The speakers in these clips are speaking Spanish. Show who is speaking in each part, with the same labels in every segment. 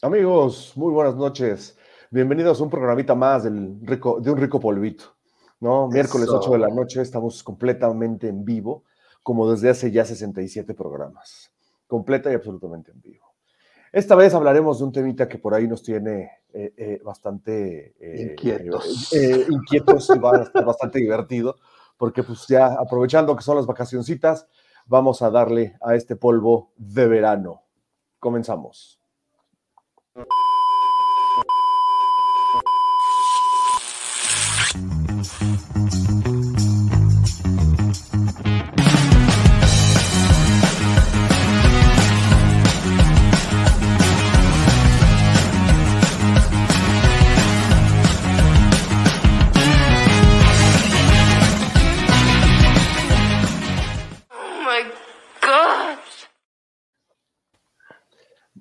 Speaker 1: Amigos, muy buenas noches. Bienvenidos a un programita más del rico, de un rico polvito. ¿no? Miércoles 8 de la noche estamos completamente en vivo, como desde hace ya 67 programas. Completa y absolutamente en vivo. Esta vez hablaremos de un temita que por ahí nos tiene eh, eh, bastante
Speaker 2: eh, inquietos.
Speaker 1: inquietos y va a estar bastante divertido, porque pues ya aprovechando que son las vacacioncitas, vamos a darle a este polvo de verano. Comenzamos. you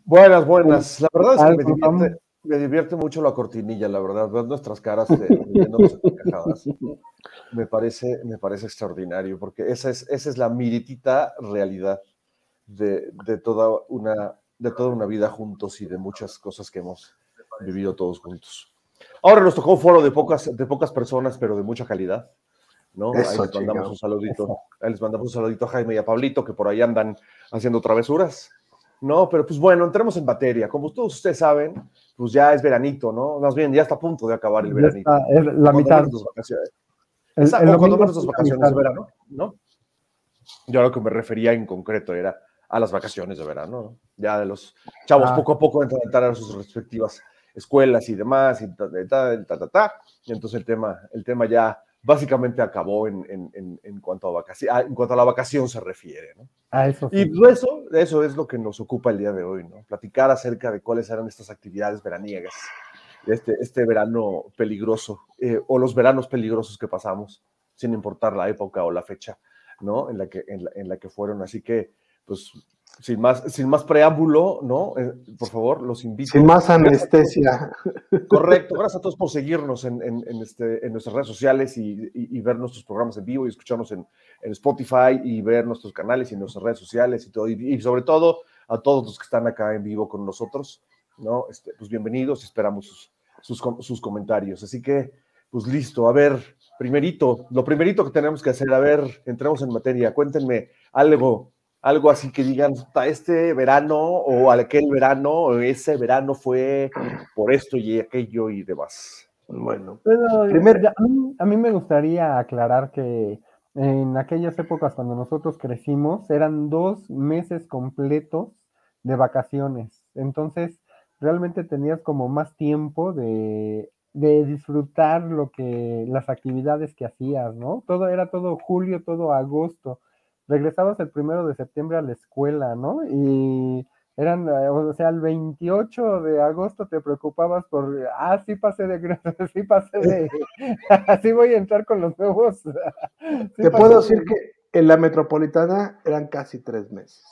Speaker 1: Buenas, buenas. La verdad es que me divierte, mucho la cortinilla, la verdad. Ver nuestras caras me parece, me parece extraordinario, porque esa es, esa es la miritita realidad de, toda una, de toda una vida juntos y de muchas cosas que hemos vivido todos juntos. Ahora nos tocó un foro de pocas, de pocas personas, pero de mucha calidad. ¿no? ahí les mandamos un saludito. Ahí les mandamos un saludito a Jaime y a Pablito, que por ahí andan haciendo travesuras. No, pero pues bueno, entremos en materia. Como todos ustedes saben, pues ya es veranito, ¿no? Más bien, ya está a punto de acabar el veranito.
Speaker 2: es la mitad.
Speaker 1: Vacaciones. cuando van vacaciones de verano, ¿no? Yo a lo que me refería en concreto era a las vacaciones de verano, ¿no? Ya de los chavos ah. poco a poco entran a entrar a sus respectivas escuelas y demás, y ta, ta, ta, ta, ta, y entonces el tema, el tema ya básicamente acabó en, en, cuanto, a vacación, ah, en cuanto a la vacación se refiere. ¿no?
Speaker 2: Ah, eso
Speaker 1: Y pues eso, eso es lo que nos ocupa el día de hoy, ¿no? platicar acerca de cuáles eran estas actividades veraniegas, este, este verano peligroso eh, o los veranos peligrosos que pasamos, sin importar la época o la fecha ¿no? en, la que, en la que fueron. Así que, pues sin más, sin más preámbulo, ¿no? Eh, por favor, los invito.
Speaker 2: Sin más anestesia.
Speaker 1: Correcto. Gracias a todos por seguirnos en, este, en nuestras redes sociales y, ver nuestros programas en vivo y escucharnos en, Spotify y ver nuestros canales y nuestras redes sociales y todo. Y, sobre todo a todos los que están acá en vivo con nosotros, ¿no? Este, pues bienvenidos, esperamos sus, sus comentarios. Así que, pues listo. A ver, primerito, lo primerito que tenemos que hacer, a ver, entremos en materia. Cuéntenme algo algo así que digan, este verano o aquel verano, o ese verano fue por esto y aquello y demás.
Speaker 2: Bueno, a, mí, me gustaría aclarar que en aquellas épocas cuando nosotros crecimos eran dos meses completos de vacaciones. Entonces, realmente tenías como más tiempo de, de disfrutar lo que las actividades que hacías, ¿no? Todo era todo julio, todo agosto regresabas el primero de septiembre a la escuela, ¿no? Y eran, eh, o sea, el 28 de agosto te preocupabas por, ah, sí pasé de, sí pasé de, así voy a entrar con los nuevos.
Speaker 3: te puedo decir que en la metropolitana eran casi tres meses,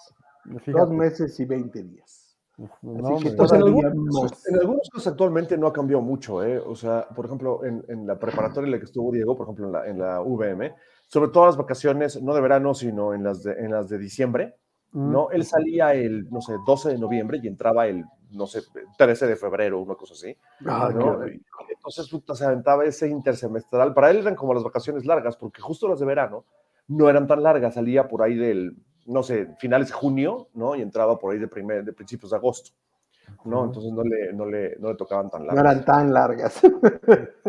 Speaker 3: dos meses y veinte días.
Speaker 1: No, que, pues en, algunos, en, algunos, casos actualmente no ha cambiado mucho, ¿eh? O sea, por ejemplo, en, en, la preparatoria en la que estuvo Diego, por ejemplo, en la, en la VM, sobre todo las vacaciones, no de verano, sino en las de, en las de diciembre, ¿no? Él salía el, no sé, 12 de noviembre y entraba el, no sé, 13 de febrero, una cosa así. Ah, ¿no? Entonces se aventaba ese intersemestral. Para él eran como las vacaciones largas, porque justo las de verano no eran tan largas, salía por ahí del, no sé, finales de junio, ¿no? Y entraba por ahí de, primer, de principios de agosto. ¿no? Entonces no le, no le, no le tocaban tan largas.
Speaker 3: No eran tan largas.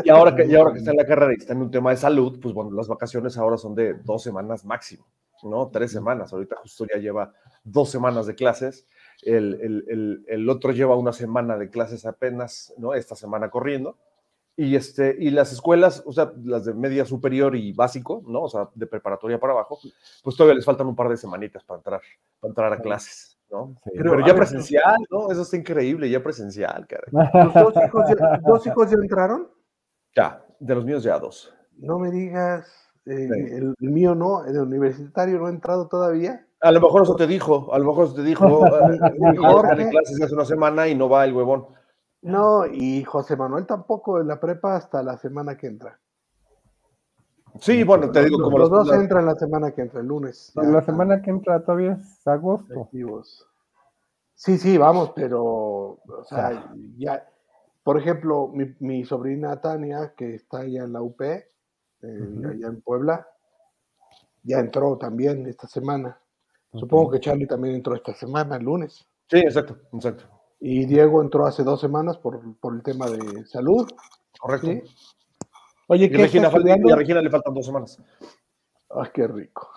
Speaker 1: Y ahora, que, y ahora que está en la carrera y está en un tema de salud, pues bueno, las vacaciones ahora son de dos semanas máximo, ¿no? Tres semanas. Ahorita justo ya lleva dos semanas de clases. El, el, el, el otro lleva una semana de clases apenas, ¿no? Esta semana corriendo. Y, este, y las escuelas, o sea, las de media superior y básico, ¿no? O sea, de preparatoria para abajo, pues todavía les faltan un par de semanitas para entrar, para entrar a clases. ¿no? Pero, ya presencial, ¿no? Eso está increíble, ya presencial, cara.
Speaker 3: ¿Los dos hijos, ya, dos hijos ya entraron?
Speaker 1: Ya, de los míos ya dos.
Speaker 3: No me digas, eh, el, mío no, el universitario no ha entrado todavía.
Speaker 1: A lo mejor eso te dijo, a lo mejor eso te dijo, eh, clases hace una semana y no va el huevón.
Speaker 3: No, y José Manuel tampoco en la prepa hasta la semana que entra.
Speaker 1: Sí, bueno, te digo como
Speaker 3: los, los dos entran la semana que entra, el lunes.
Speaker 2: La semana que entra todavía es agosto.
Speaker 3: Sí, sí, vamos, pero, o sea, ya, por ejemplo, mi, sobrina Tania, que está allá en la UP, eh, allá en Puebla, ya entró también esta semana. Supongo que Charlie también entró esta semana, el lunes.
Speaker 1: Sí, exacto, exacto.
Speaker 3: Y Diego entró hace dos semanas por, el tema de salud.
Speaker 1: Correcto. Oye, ¿qué Regina, y a Regina le faltan dos semanas.
Speaker 3: Ay, qué rico.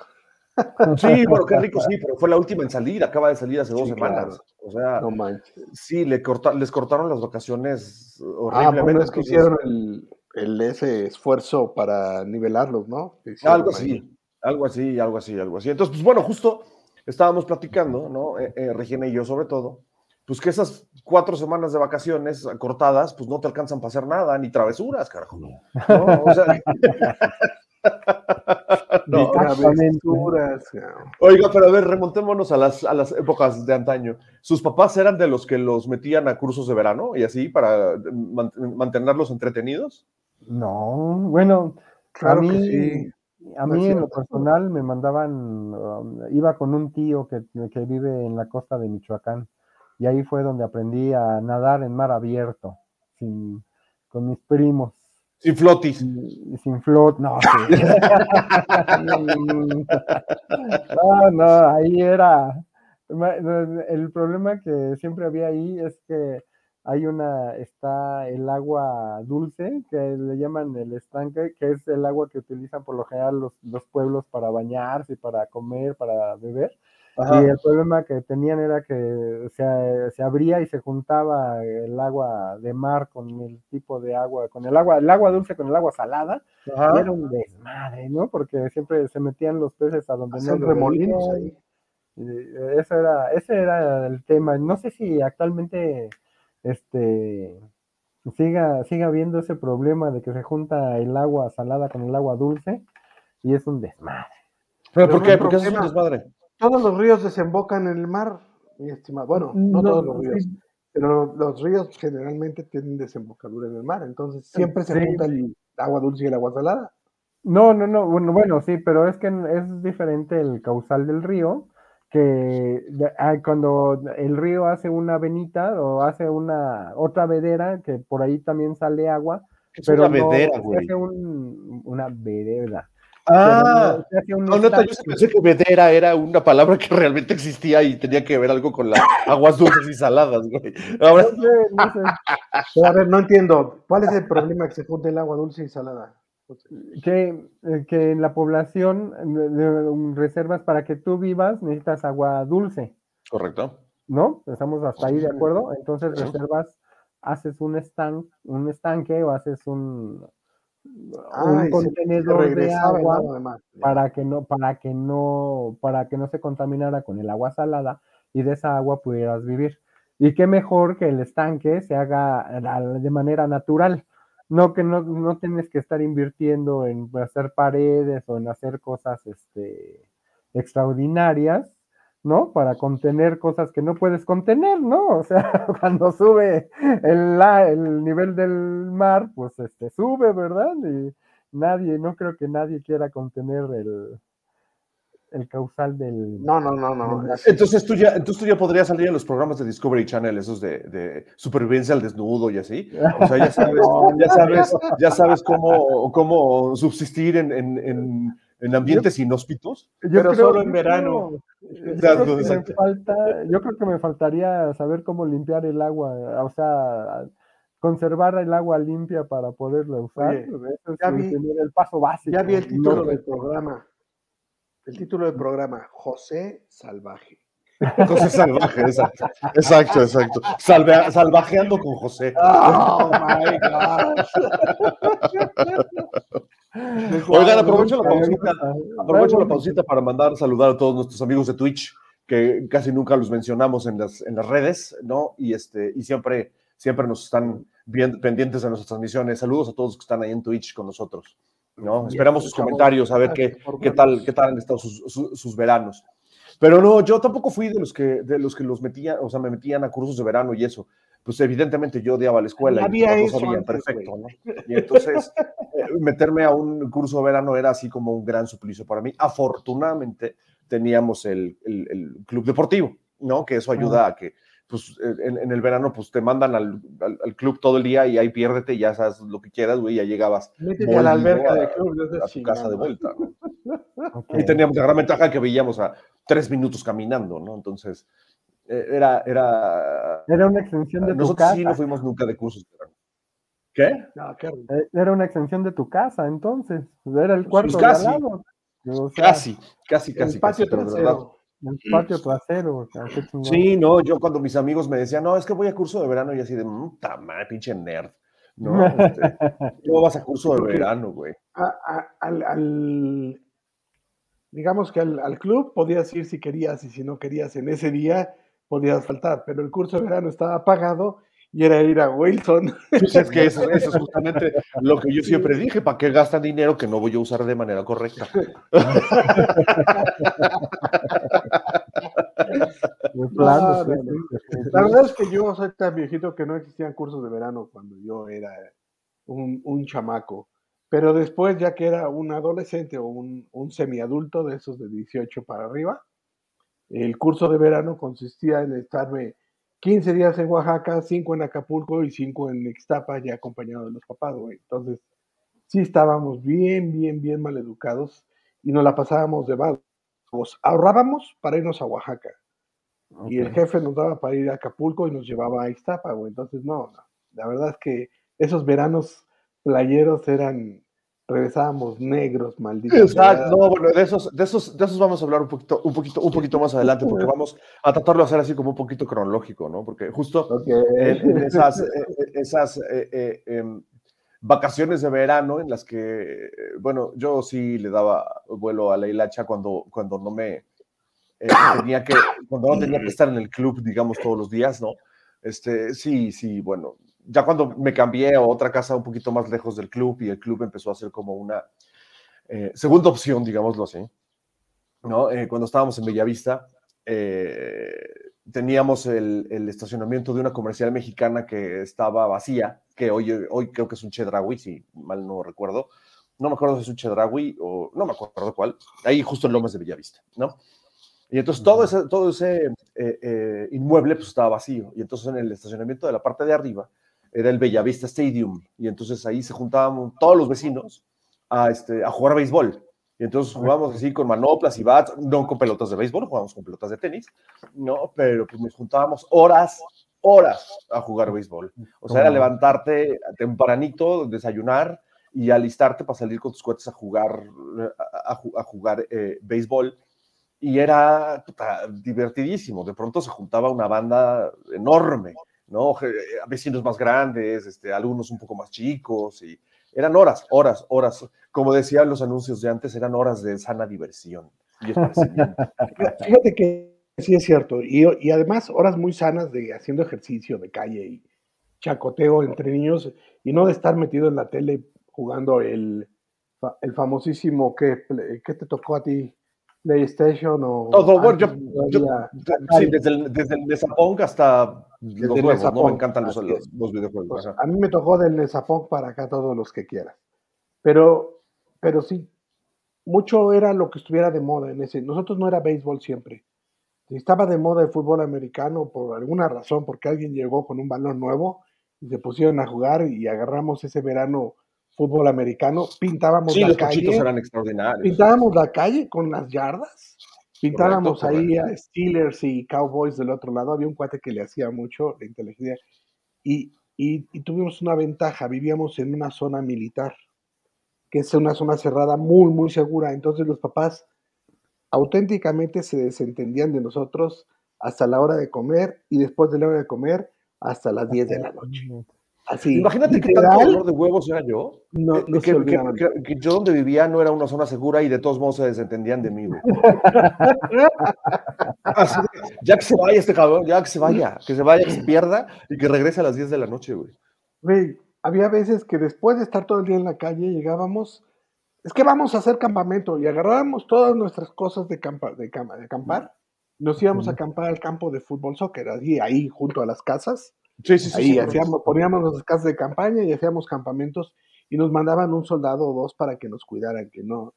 Speaker 1: Sí, bueno, qué rico, sí, pero fue la última en salir, acaba de salir hace dos semanas. O sea, no sí, le les cortaron las vacaciones horriblemente.
Speaker 3: Ah, es que hicieron el, ese esfuerzo para nivelarlos, ¿no?
Speaker 1: Algo así, algo así, algo así, algo así. Entonces, pues bueno, justo estábamos platicando, ¿no? Eh, eh, Regina y yo sobre todo, pues que esas cuatro semanas de vacaciones cortadas, pues no te alcanzan para hacer nada, ni travesuras, carajo. ¿no? O sea, no, Oiga, pero a ver, remontémonos a las, a las épocas de antaño. ¿Sus papás eran de los que los metían a cursos de verano y así para mantenerlos entretenidos?
Speaker 2: No, bueno, a mí, a mí en lo personal me mandaban, um, iba con un tío que, que vive en la costa de Michoacán y ahí fue donde aprendí a nadar en mar abierto, sin, con mis primos.
Speaker 1: Sin flotis.
Speaker 2: Sin flot, no. no, no, ahí era. El problema que siempre había ahí es que hay una, está el agua dulce, que le llaman el estanque, que es el agua que utilizan por lo general los, los pueblos para bañarse, para comer, para beber. Y el problema que tenían era que se, se, abría y se juntaba el agua de mar con el tipo de agua, con el agua, el agua dulce con el agua salada, y era un desmadre, ¿no? Porque siempre se metían los peces a donde no remolinos ahí. Eso era, ese era el tema. No sé si actualmente este siga, siga habiendo ese problema de que se junta el agua salada con el agua dulce y es un desmadre.
Speaker 1: ¿Pero, por qué? ¿Por qué es un desmadre?
Speaker 3: Todos los ríos desembocan en el mar, mi estimado. Bueno, no, todos los ríos, pero los ríos generalmente tienen desembocadura en el mar, entonces siempre se junta el agua dulce y el agua salada.
Speaker 2: No, no, no, bueno, bueno, sí, pero es que es diferente el causal del río, que cuando el río hace una venita o hace una otra vedera, que por ahí también sale agua, pero una vedera, güey. Hace una vedera.
Speaker 1: Ah, no, no, yo pensé que vedera era una palabra que realmente existía y tenía que ver algo con las aguas dulces y saladas, güey. Ahora...
Speaker 3: a ver, no entiendo. ¿Cuál es el problema que se junte el agua dulce y salada?
Speaker 2: Que, eh, que en la población de reservas para que tú vivas necesitas agua dulce.
Speaker 1: Correcto.
Speaker 2: ¿No? Estamos hasta ahí de acuerdo. Entonces reservas, haces un, estanque, un estanque o haces un, un contenedor de agua para que no para que no para que no se contaminara con el agua salada y de esa agua pudieras vivir. Y qué mejor que el estanque se haga de manera natural. No que no, no tienes que estar invirtiendo en hacer paredes o en hacer cosas este extraordinarias ¿no? Para contener cosas que no puedes contener, ¿no? O sea, cuando sube el, el nivel del mar, pues este, sube, ¿verdad? Y nadie, no creo que nadie quiera contener el, el causal del...
Speaker 3: No, no, no, no.
Speaker 1: Entonces tú, ya, entonces tú ya podrías salir en los programas de Discovery Channel, esos de, de supervivencia al desnudo y así. O sea, ya sabes, ya sabes, ya sabes cómo, cómo subsistir en, en en ambientes inhóspitos.
Speaker 3: pero solo en verano.
Speaker 2: Yo creo, me falta, yo creo que me faltaría saber cómo limpiar el agua, o sea, conservar el agua limpia para poderla usar.
Speaker 3: ya vi, el paso básico. Ya vi el título del programa. El título del programa, José Salvaje.
Speaker 1: José Salvaje, exacto. Exacto, exacto. salvajeando con José. Oh my God. Oigan, aprovecho la pausita, aprovecho la pausita para mandar saludar a todos nuestros amigos de Twitch, que casi nunca los mencionamos en las, en las redes, ¿no? Y, este, y siempre, siempre nos están bien pendientes de nuestras transmisiones. Saludos a todos que están ahí en Twitch con nosotros, ¿no? Esperamos sus comentarios, a ver qué, qué, tal, qué tal han estado sus, sus, veranos. Pero no, yo tampoco fui de los que, de los que los metían, o sea, me metían a cursos de verano y eso pues evidentemente yo odiaba la escuela y no sabían perfecto, ¿no? Y entonces eh, meterme a un curso de verano era así como un gran suplicio para mí. Afortunadamente teníamos el, el, club deportivo, ¿no? Que eso ayuda a que pues en, el verano pues te mandan al, al, club todo el día y ahí piérdete y ya sabes lo que quieras, güey, ya llegabas
Speaker 3: a la alberca de club,
Speaker 1: a, tu casa de vuelta, ¿no? Y teníamos la gran ventaja que veíamos a tres minutos caminando, ¿no? Entonces, e, era, era...
Speaker 2: Era una extensión de
Speaker 1: tu
Speaker 2: casa.
Speaker 1: sí no fuimos nunca de cursos de verano. ¿Qué?
Speaker 2: No, eh, Era una extensión de tu casa, entonces. Era el cuarto
Speaker 1: pues casi, de al lado. casi, casi, casi.
Speaker 3: El patio trasero.
Speaker 2: El patio trasero.
Speaker 1: sí, no, yo cuando mis amigos me decían, no, es que voy a curso de verano, y así de, puta madre, pinche nerd. No, este, ¿cómo vas a curso de verano, güey?
Speaker 3: al, digamos que al, al, club podías ir si querías y si no querías en ese día podías faltar, pero el curso de verano estaba pagado y era ir a Wilson.
Speaker 1: Pues es que eso, es justamente lo que yo siempre dije, ¿para qué gastan dinero que no voy a usar de manera correcta?
Speaker 3: La verdad es que yo soy tan viejito que no existían cursos de verano cuando yo era un, un chamaco. Pero después, ya que era un adolescente o un, un semiadulto de esos de 18 para arriba, el curso de verano consistía en estarme 15 días en Oaxaca, 5 en Acapulco y 5 en Ixtapa, ya acompañado de los papás, güey. Entonces, sí estábamos bien, bien, bien mal educados y nos la pasábamos de vagos. Ahorrábamos para irnos a Oaxaca. Y el jefe nos daba para ir a Acapulco y nos llevaba a Ixtapa, güey. Entonces, no, no. La verdad es que esos veranos playeros eran regresábamos negros, malditos.
Speaker 1: Exacto, no, bueno, de esos, de esos, de esos vamos a hablar un poquito, un poquito, un poquito más adelante, porque vamos a tratarlo de hacer así como un poquito cronológico, ¿no? Porque justo en, esas, eh, eh, eh, em, vacaciones de verano en las que, bueno, yo sí le daba vuelo a la hilacha cuando, cuando no me tenía que, cuando no tenía que estar en el club, digamos, todos los días, ¿no? Este, sí, sí, bueno, ya cuando me cambié a otra casa un poquito más lejos del club y el club empezó a ser como una eh, segunda opción, digámoslo así, ¿no? Eh, cuando estábamos en Bellavista, eh, teníamos el, estacionamiento de una comercial mexicana que estaba vacía, que hoy, hoy creo que es un Chedraui, si mal no recuerdo. No me acuerdo si es un Chedraui o no me acuerdo cuál. Ahí justo en Lomas de Bellavista, ¿no? Y entonces todo ese, todo ese inmueble pues estaba vacío. Y entonces en el estacionamiento de la parte de arriba era el Bellavista Stadium, y entonces ahí se juntaban todos los vecinos a, este, a jugar béisbol. Y entonces jugábamos así con manoplas y bats, no con pelotas de béisbol, jugábamos con pelotas de tenis, no, pero pues nos juntábamos horas, horas a jugar béisbol. O sea, era levantarte tempranito, desayunar y alistarte para salir con tus cohetes a jugar, a, jugar eh, béisbol. Y era divertidísimo. De pronto se juntaba una banda enorme ¿no? Eh, vecinos más grandes, este, algunos un poco más chicos, y eran horas, horas, horas. Como decían los anuncios de antes, eran horas de sana diversión y
Speaker 3: Fíjate que sí es cierto, y, y, además horas muy sanas de haciendo ejercicio de calle y chacoteo entre niños, y no de estar metido en la tele jugando el, el famosísimo que, que te tocó a ti, PlayStation o.
Speaker 1: Todo, bueno, yo, sí, desde el, desde el Nesapong hasta los nuevos, ¿no? Me encantan los, los, videojuegos.
Speaker 3: Pues, a mí me tocó del Nesapong para acá todos los que quieras. Pero, pero sí, mucho era lo que estuviera de moda en ese. Nosotros no era béisbol siempre. Estaba de moda el fútbol americano por alguna razón, porque alguien llegó con un balón nuevo y se pusieron a jugar y agarramos ese verano fútbol americano, pintábamos
Speaker 1: la
Speaker 3: los
Speaker 1: calle. eran extraordinarios.
Speaker 3: Pintábamos la calle con las yardas, pintábamos ahí a Steelers y Cowboys del otro lado. Había un cuate que le hacía mucho la inteligencia y, y, tuvimos una ventaja. Vivíamos en una zona militar, que es una zona cerrada muy, muy segura. Entonces los papás auténticamente se desentendían de nosotros hasta la hora de comer y después de la hora de comer hasta las 10 de la noche.
Speaker 1: Imagínate qué tanto dolor de huevos era yo. No, eh, que, yo donde vivía no era una zona segura y de todos modos se desentendían de mí, ya que se vaya este cabrón, ya que se vaya, que se vaya, que se pierda y que regrese a las 10 de la noche, güey.
Speaker 3: Güey, había veces que después de estar todo el día en la calle llegábamos, es que vamos a hacer campamento y agarrábamos todas nuestras cosas de, campa, de, de acampar, nos íbamos a acampar al campo de fútbol soccer, ahí, ahí junto a las casas
Speaker 1: Sí, sí, sí.
Speaker 3: Ahí hacíamos, poníamos nuestras casas de campaña y hacíamos campamentos y nos mandaban un soldado o dos para que nos cuidaran, que no,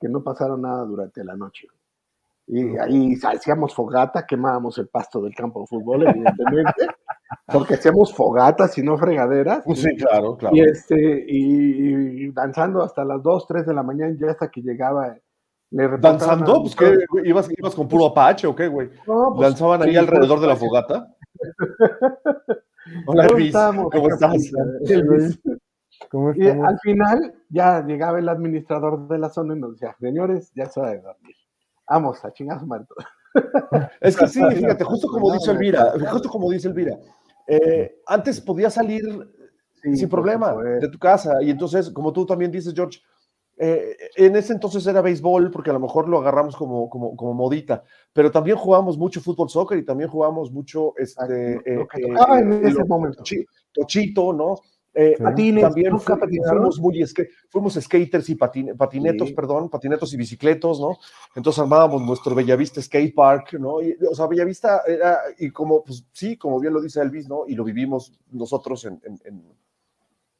Speaker 3: que no pasara nada durante la noche. Y ahí hacíamos fogata, quemábamos el pasto del campo de fútbol, evidentemente, porque hacíamos fogatas y no fregaderas.
Speaker 1: Sí, claro, claro.
Speaker 3: Y, este, y, danzando hasta las 2, 3 de la mañana, ya hasta que llegaba.
Speaker 1: Le ¿Danzando? Pues, ¿qué? ¿Ibas, ¿Ibas con puro apache o qué, güey? No, pues, ¿Danzaban ahí alrededor de la fogata?
Speaker 3: Hola, Luis. ¿Cómo estás? y al final ya llegaba el administrador de la zona y nos decía, señores, ya es hora de dormir. Vamos a chingar su
Speaker 1: Es que sí, fíjate, justo como dice Elvira, justo como dice Elvira, eh, antes podías salir sin problema de tu casa. Y entonces, como tú también dices, George, eh, en ese entonces era béisbol porque a lo mejor lo agarramos como, como, como modita, pero también jugábamos mucho fútbol soccer y también jugábamos mucho este,
Speaker 3: lo que eh, tocaba en ese momento.
Speaker 1: Tochito, ¿no? Eh, patines, también fuimos, muy fuimos skaters y patinetos, perdón, patinetos y bicicletos, ¿no? Entonces armábamos nuestro Bellavista Skate Park, ¿no? o sea, Bellavista era, y como, pues sí, como bien lo dice Elvis, ¿no? Y lo vivimos nosotros en, en, en,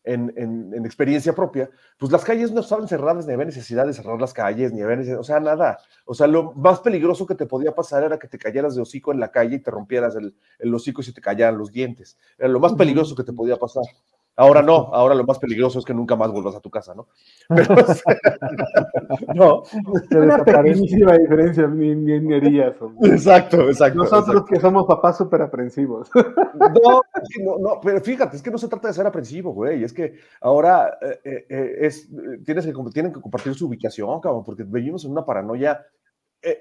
Speaker 1: experiencia propia, pues las calles no estaban cerradas, ni había necesidad de cerrar las calles, ni había necesidad, o sea, nada. O sea, lo más peligroso que te podía pasar era que te cayeras de hocico en la calle y te rompieras el, el hocico y se te cayeran los dientes. Era lo más peligroso que te podía pasar. Ahora no, ahora lo más peligroso es que nunca más vuelvas a tu casa, ¿no?
Speaker 3: no. Una pequeñísima diferencia, ni, ni, harías.
Speaker 1: Exacto, exacto.
Speaker 3: Nosotros que somos papás súper aprensivos.
Speaker 1: No, no, no, pero fíjate, es que no se trata de ser aprensivo, güey, es que ahora eh, eh, eh, es, tienes que, tienen que compartir su ubicación, cabrón, porque vivimos en una paranoia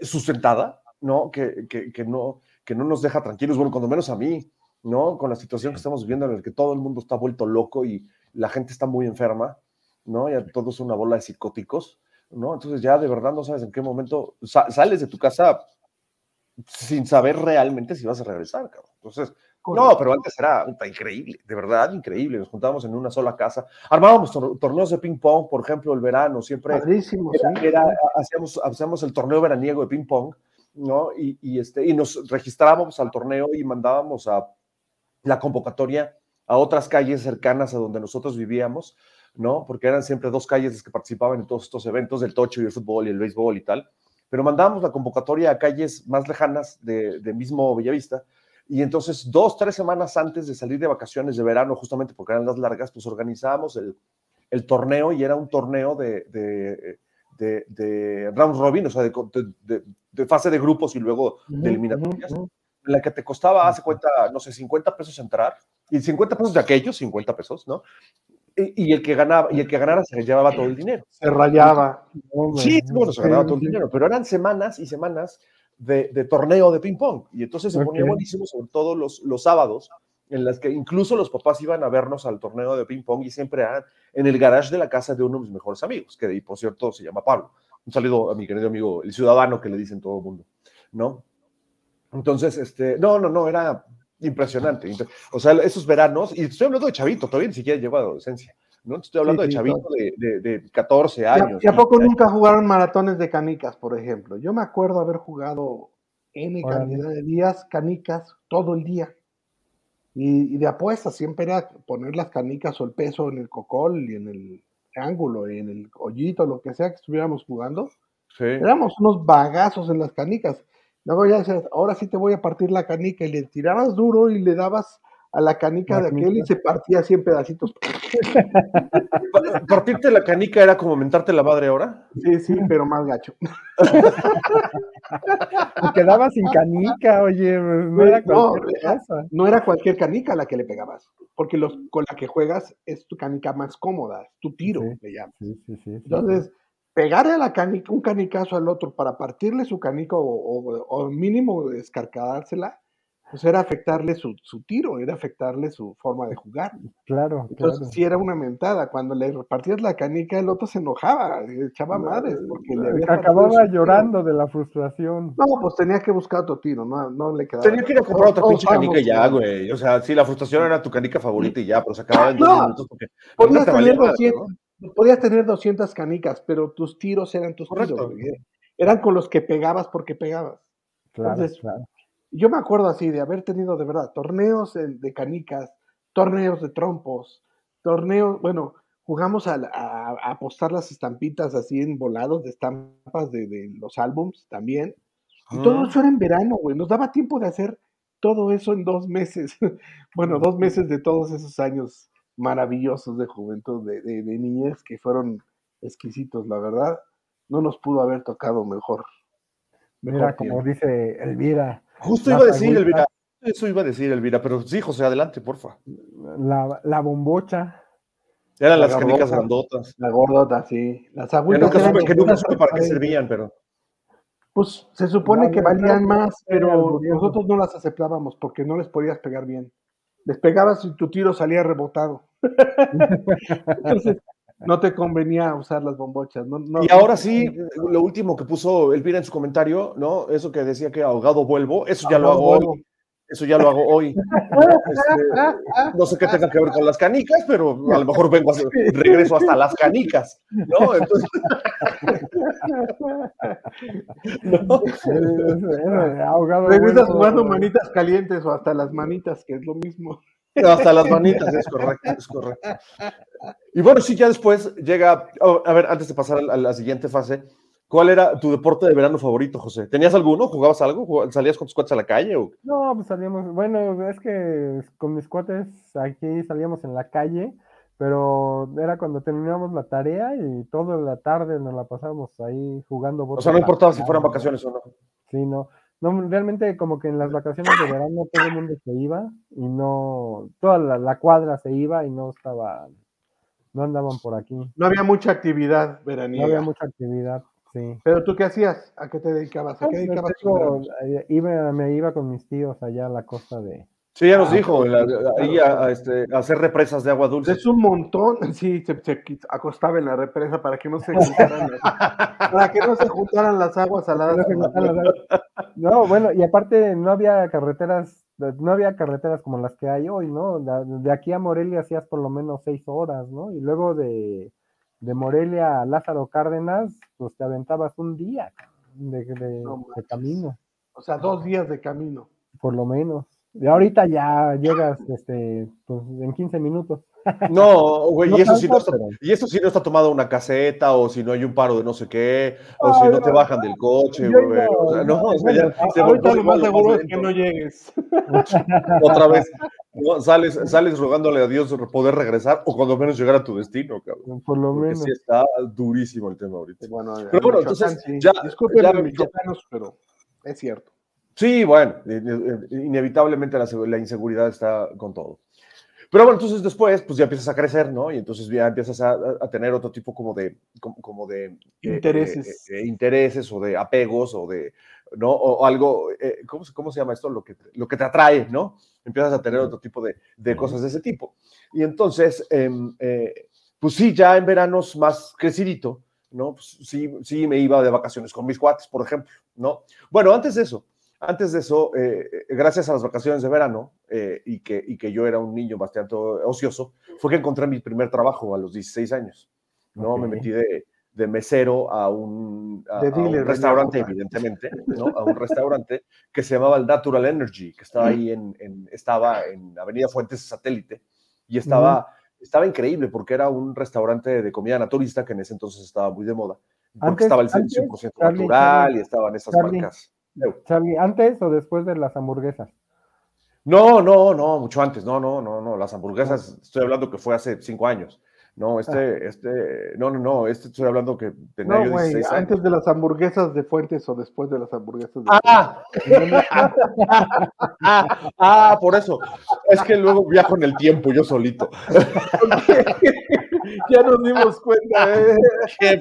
Speaker 1: sustentada, ¿no? Que, que, que, no, que no nos deja tranquilos, bueno, cuando menos a mí, ¿no? Con la situación que estamos viviendo en la que todo el mundo está vuelto loco y la gente está muy enferma, ¿no? Ya todo es una bola de psicóticos, ¿no? Entonces ya de verdad no sabes en qué momento sales de tu casa sin saber realmente si vas a regresar, cabrón. Entonces, no, pero antes era increíble, de verdad increíble. Nos juntábamos en una sola casa, armábamos torneos de ping pong, por ejemplo, el verano, siempre hacíamos, hacíamos el torneo veraniego de ping pong, ¿no? Y, y, este, y nos registrábamos al torneo y mandábamos a la convocatoria a otras calles cercanas a donde nosotros vivíamos, ¿no? Porque eran siempre dos calles las que participaban en todos estos eventos, del tocho y el fútbol y el béisbol y tal. Pero mandábamos la convocatoria a calles más lejanas de, mismo Bellavista. Y entonces, dos, tres semanas antes de salir de vacaciones de verano, justamente porque eran las largas, pues organizábamos el, el torneo y era un torneo de, de, de, round robin, o sea, de, fase de grupos y luego de eliminatorias la que te costaba, hace cuenta, no sé, 50 pesos entrar, y 50 pesos de aquellos, 50 pesos, ¿no? Y, el que ganaba, y el que ganara se llevaba todo el dinero.
Speaker 3: Se rayaba.
Speaker 1: Sí, bueno, se ganaba todo el dinero, pero eran semanas y semanas de, torneo de ping-pong. Y entonces se ponía buenísimo, sobre todo los, los sábados, en las que incluso los papás iban a vernos al torneo de ping-pong y siempre eran en el garage de la casa de uno de mis mejores amigos, que por cierto se llama Pablo. Un saludo a mi querido amigo, el ciudadano que le dicen todo el mundo, ¿no? Entonces, este, no, no, no, era impresionante. O sea, esos veranos, y estoy hablando de chavito, todavía ni siquiera llegó a adolescencia, ¿no? Estoy hablando de chavito de, de, 14 años.
Speaker 3: ¿Y a poco nunca jugaron maratones de canicas, por ejemplo? Yo me acuerdo haber jugado N cantidad de días canicas todo el día. Y, de apuestas siempre era poner las canicas o el peso en el cocol y en el ángulo y en el hoyito, lo que sea que estuviéramos jugando. Sí. Éramos unos bagazos en las canicas. Luego ya decías, ahora sí te voy a partir la canica y le tirabas duro y le dabas a la canica de aquel y se partía así en pedacitos.
Speaker 1: ¿Partirte la canica era como mentarte la madre ahora?
Speaker 3: Sí, sí, pero más gacho.
Speaker 2: Te quedabas sin canica, oye, no era cualquier
Speaker 3: cosa. No era cualquier canica la que le pegabas, porque los, con la que juegas es tu canica más cómoda, tu tiro, le llamas. Sí, sí, sí, Entonces, pegarle a la canica, un canicazo al otro para partirle su canica o, mínimo descarcadársela, pues era afectarle su, tiro, era afectarle su forma de jugar.
Speaker 2: Claro,
Speaker 3: Entonces, si era una mentada. Cuando le repartías la canica, el otro se enojaba, echaba madres, porque le había
Speaker 2: Acababa llorando de la frustración.
Speaker 3: No, pues tenía que buscar otro tiro, no, no le quedaba.
Speaker 1: Tenía que ir a comprar otra pinche canica y ya, güey. O sea, sí, la frustración era tu canica favorita y ya, pero se acababa en dos minutos porque.
Speaker 3: Podías 200, podías tener 200 canicas, pero tus tiros eran tus tiros. Eran con los que pegabas porque pegabas. Entonces, yo me acuerdo así de haber tenido de verdad torneos de canicas, torneos de trompos, torneos, bueno, jugamos a, apostar las estampitas así en volados de estampas de, los álbums también. Y todo eso era en verano, güey. Nos daba tiempo de hacer todo eso en dos meses. bueno, dos meses de todos esos años maravillosos de juventud, de, de, niñez, que fueron exquisitos, la verdad. No nos pudo haber tocado mejor.
Speaker 2: Mira, como dice Elvira.
Speaker 1: Justo iba a decir, Elvira. Eso iba a decir, Elvira, pero sí, José, adelante, porfa.
Speaker 2: La, la bombocha.
Speaker 1: Eran las canicas grandotas.
Speaker 3: La gordota, sí. Las
Speaker 1: agüitas. Que nunca, que nunca supe para qué servían, pero.
Speaker 3: Pues se supone que valían más, pero nosotros no las aceptábamos porque no les podías pegar bien. Les pegabas y tu tiro salía rebotado. Entonces, no te convenía usar las bombochas.
Speaker 1: y ahora sí, lo último que puso Elvira en su comentario, ¿no? Eso que decía que ahogado vuelvo, eso ya lo hago hoy. Eso ya lo hago hoy. Este, no sé qué tenga que ver con las canicas, pero a lo mejor vengo a regreso hasta las canicas, ¿no? Entonces,
Speaker 3: ¿no? Regresas jugando manitas calientes o hasta las manitas, que es lo mismo.
Speaker 1: Hasta las manitas, es correcto, es correcto. Y bueno, sí, ya después llega, oh, a ver, antes de pasar a la siguiente fase, ¿Cuál era tu deporte de verano favorito, José? ¿Tenías alguno? ¿Jugabas algo? ¿Salías con tus cuates a la calle? O?
Speaker 2: No, pues salíamos, bueno, es que con mis cuates aquí salíamos en la calle, pero era cuando terminábamos la tarea y toda la tarde nos la pasábamos ahí jugando.
Speaker 1: O sea, no importaba si fueran vacaciones o no.
Speaker 2: Sí, no. No, realmente como que en las vacaciones de verano todo el mundo se iba y no, toda la, la cuadra se iba y no estaba, no andaban por aquí.
Speaker 3: No había mucha actividad veraniega.
Speaker 2: No había mucha actividad.
Speaker 3: Pero tú qué hacías? ¿A qué te dedicabas? ¿A qué dedicabas?
Speaker 2: Eh, iba, me iba con mis tíos allá a la costa de.
Speaker 1: Sí, ya nos ah, dijo, ahí a, este, hacer represas de agua dulce.
Speaker 3: Es un montón, sí, se, acostaba en la represa para que no se juntaran las, para que no se juntaran las aguas saladas.
Speaker 2: No, bueno, y aparte no había carreteras, no había carreteras como las que hay hoy, ¿no? De aquí a Morelia hacías por lo menos seis horas, ¿no? Y luego de, de Morelia a Lázaro Cárdenas, pues te aventabas un día de, camino.
Speaker 3: O sea, dos días de camino.
Speaker 2: Por lo menos. Y ahorita ya llegas este, pues, en 15 minutos.
Speaker 1: No, güey, y, eso sí no está, y eso sí no está tomado una caseta, o si no hay un paro de no sé qué, o si no, te bajan del coche, güey. O sea, no, o sea,
Speaker 3: ya, ahorita lo más seguro es que no llegues.
Speaker 1: Otra vez, sales, sales rogándole a Dios poder regresar, o cuando menos llegar a tu destino, cabrón.
Speaker 2: Por lo menos.
Speaker 1: Sí está durísimo el tema ahorita.
Speaker 3: Bueno, pero bueno, entonces, ya. Disculpen ya, pero es cierto.
Speaker 1: Sí, bueno, inevitablemente la, la inseguridad está con todo. Pero bueno, entonces después, pues ya empiezas a crecer, ¿no? Y entonces ya empiezas a, a tener otro tipo como de, como, de eh,
Speaker 3: intereses.
Speaker 1: Eh, intereses o de apegos o de, ¿no? O, algo, eh, ¿cómo, ¿cómo, se llama esto? Lo que, lo que te atrae, ¿no? Empiezas a tener otro tipo de, de cosas de ese tipo. Y entonces, em, pues sí, ya en veranos más crecidito, ¿no? Pues sí, sí me iba de vacaciones con mis cuates, por ejemplo, ¿no? Bueno, antes de eso, antes de eso, eh, eh, gracias a las vacaciones de verano eh, y, que, y que yo era un niño bastante ocioso, fue que encontré mi primer trabajo a los 16 años. ¿no? Me metí de, de mesero a un, restaurante, evidentemente, ¿no? a un restaurante que se llamaba el Natural Energy, que estaba ahí en, estaba en Avenida Fuentes Satélite y estaba, estaba increíble porque era un restaurante de comida naturista que en ese entonces estaba muy de moda, porque estaba el 100% natural y estaban esas marcas.
Speaker 2: Charlie, ¿antes o después de las hamburguesas?
Speaker 1: No, no, no, mucho antes. No, no, no, no. Las hamburguesas, estoy hablando que fue hace cinco años. No, este, ah. este, no, no, no, este estoy hablando que
Speaker 3: tenía no, yo 16 años. Antes de las hamburguesas de Fuentes o después de las hamburguesas de
Speaker 1: ah, ah, ah, por eso. Es que luego viajo en el tiempo yo solito.
Speaker 3: ya nos dimos cuenta, ¿eh?
Speaker 1: qué,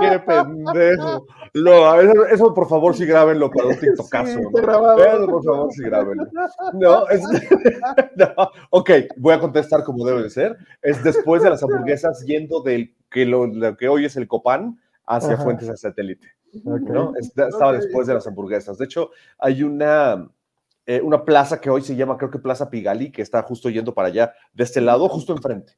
Speaker 1: qué pendejo. No, eso, por favor sí grábenlo para un TikTokazo. Sí, ¿no? por favor sí grábenlo. No, es, no, ok, voy a contestar como debe de ser. Es después de las hamburguesas yendo del que lo, que hoy es el Copán hacia Fuentes a Satélite. ¿no? Estaba después de las hamburguesas. De hecho, hay una, eh, una plaza que hoy se llama, creo que Plaza Pigali, que está justo yendo para allá, de este lado, justo enfrente.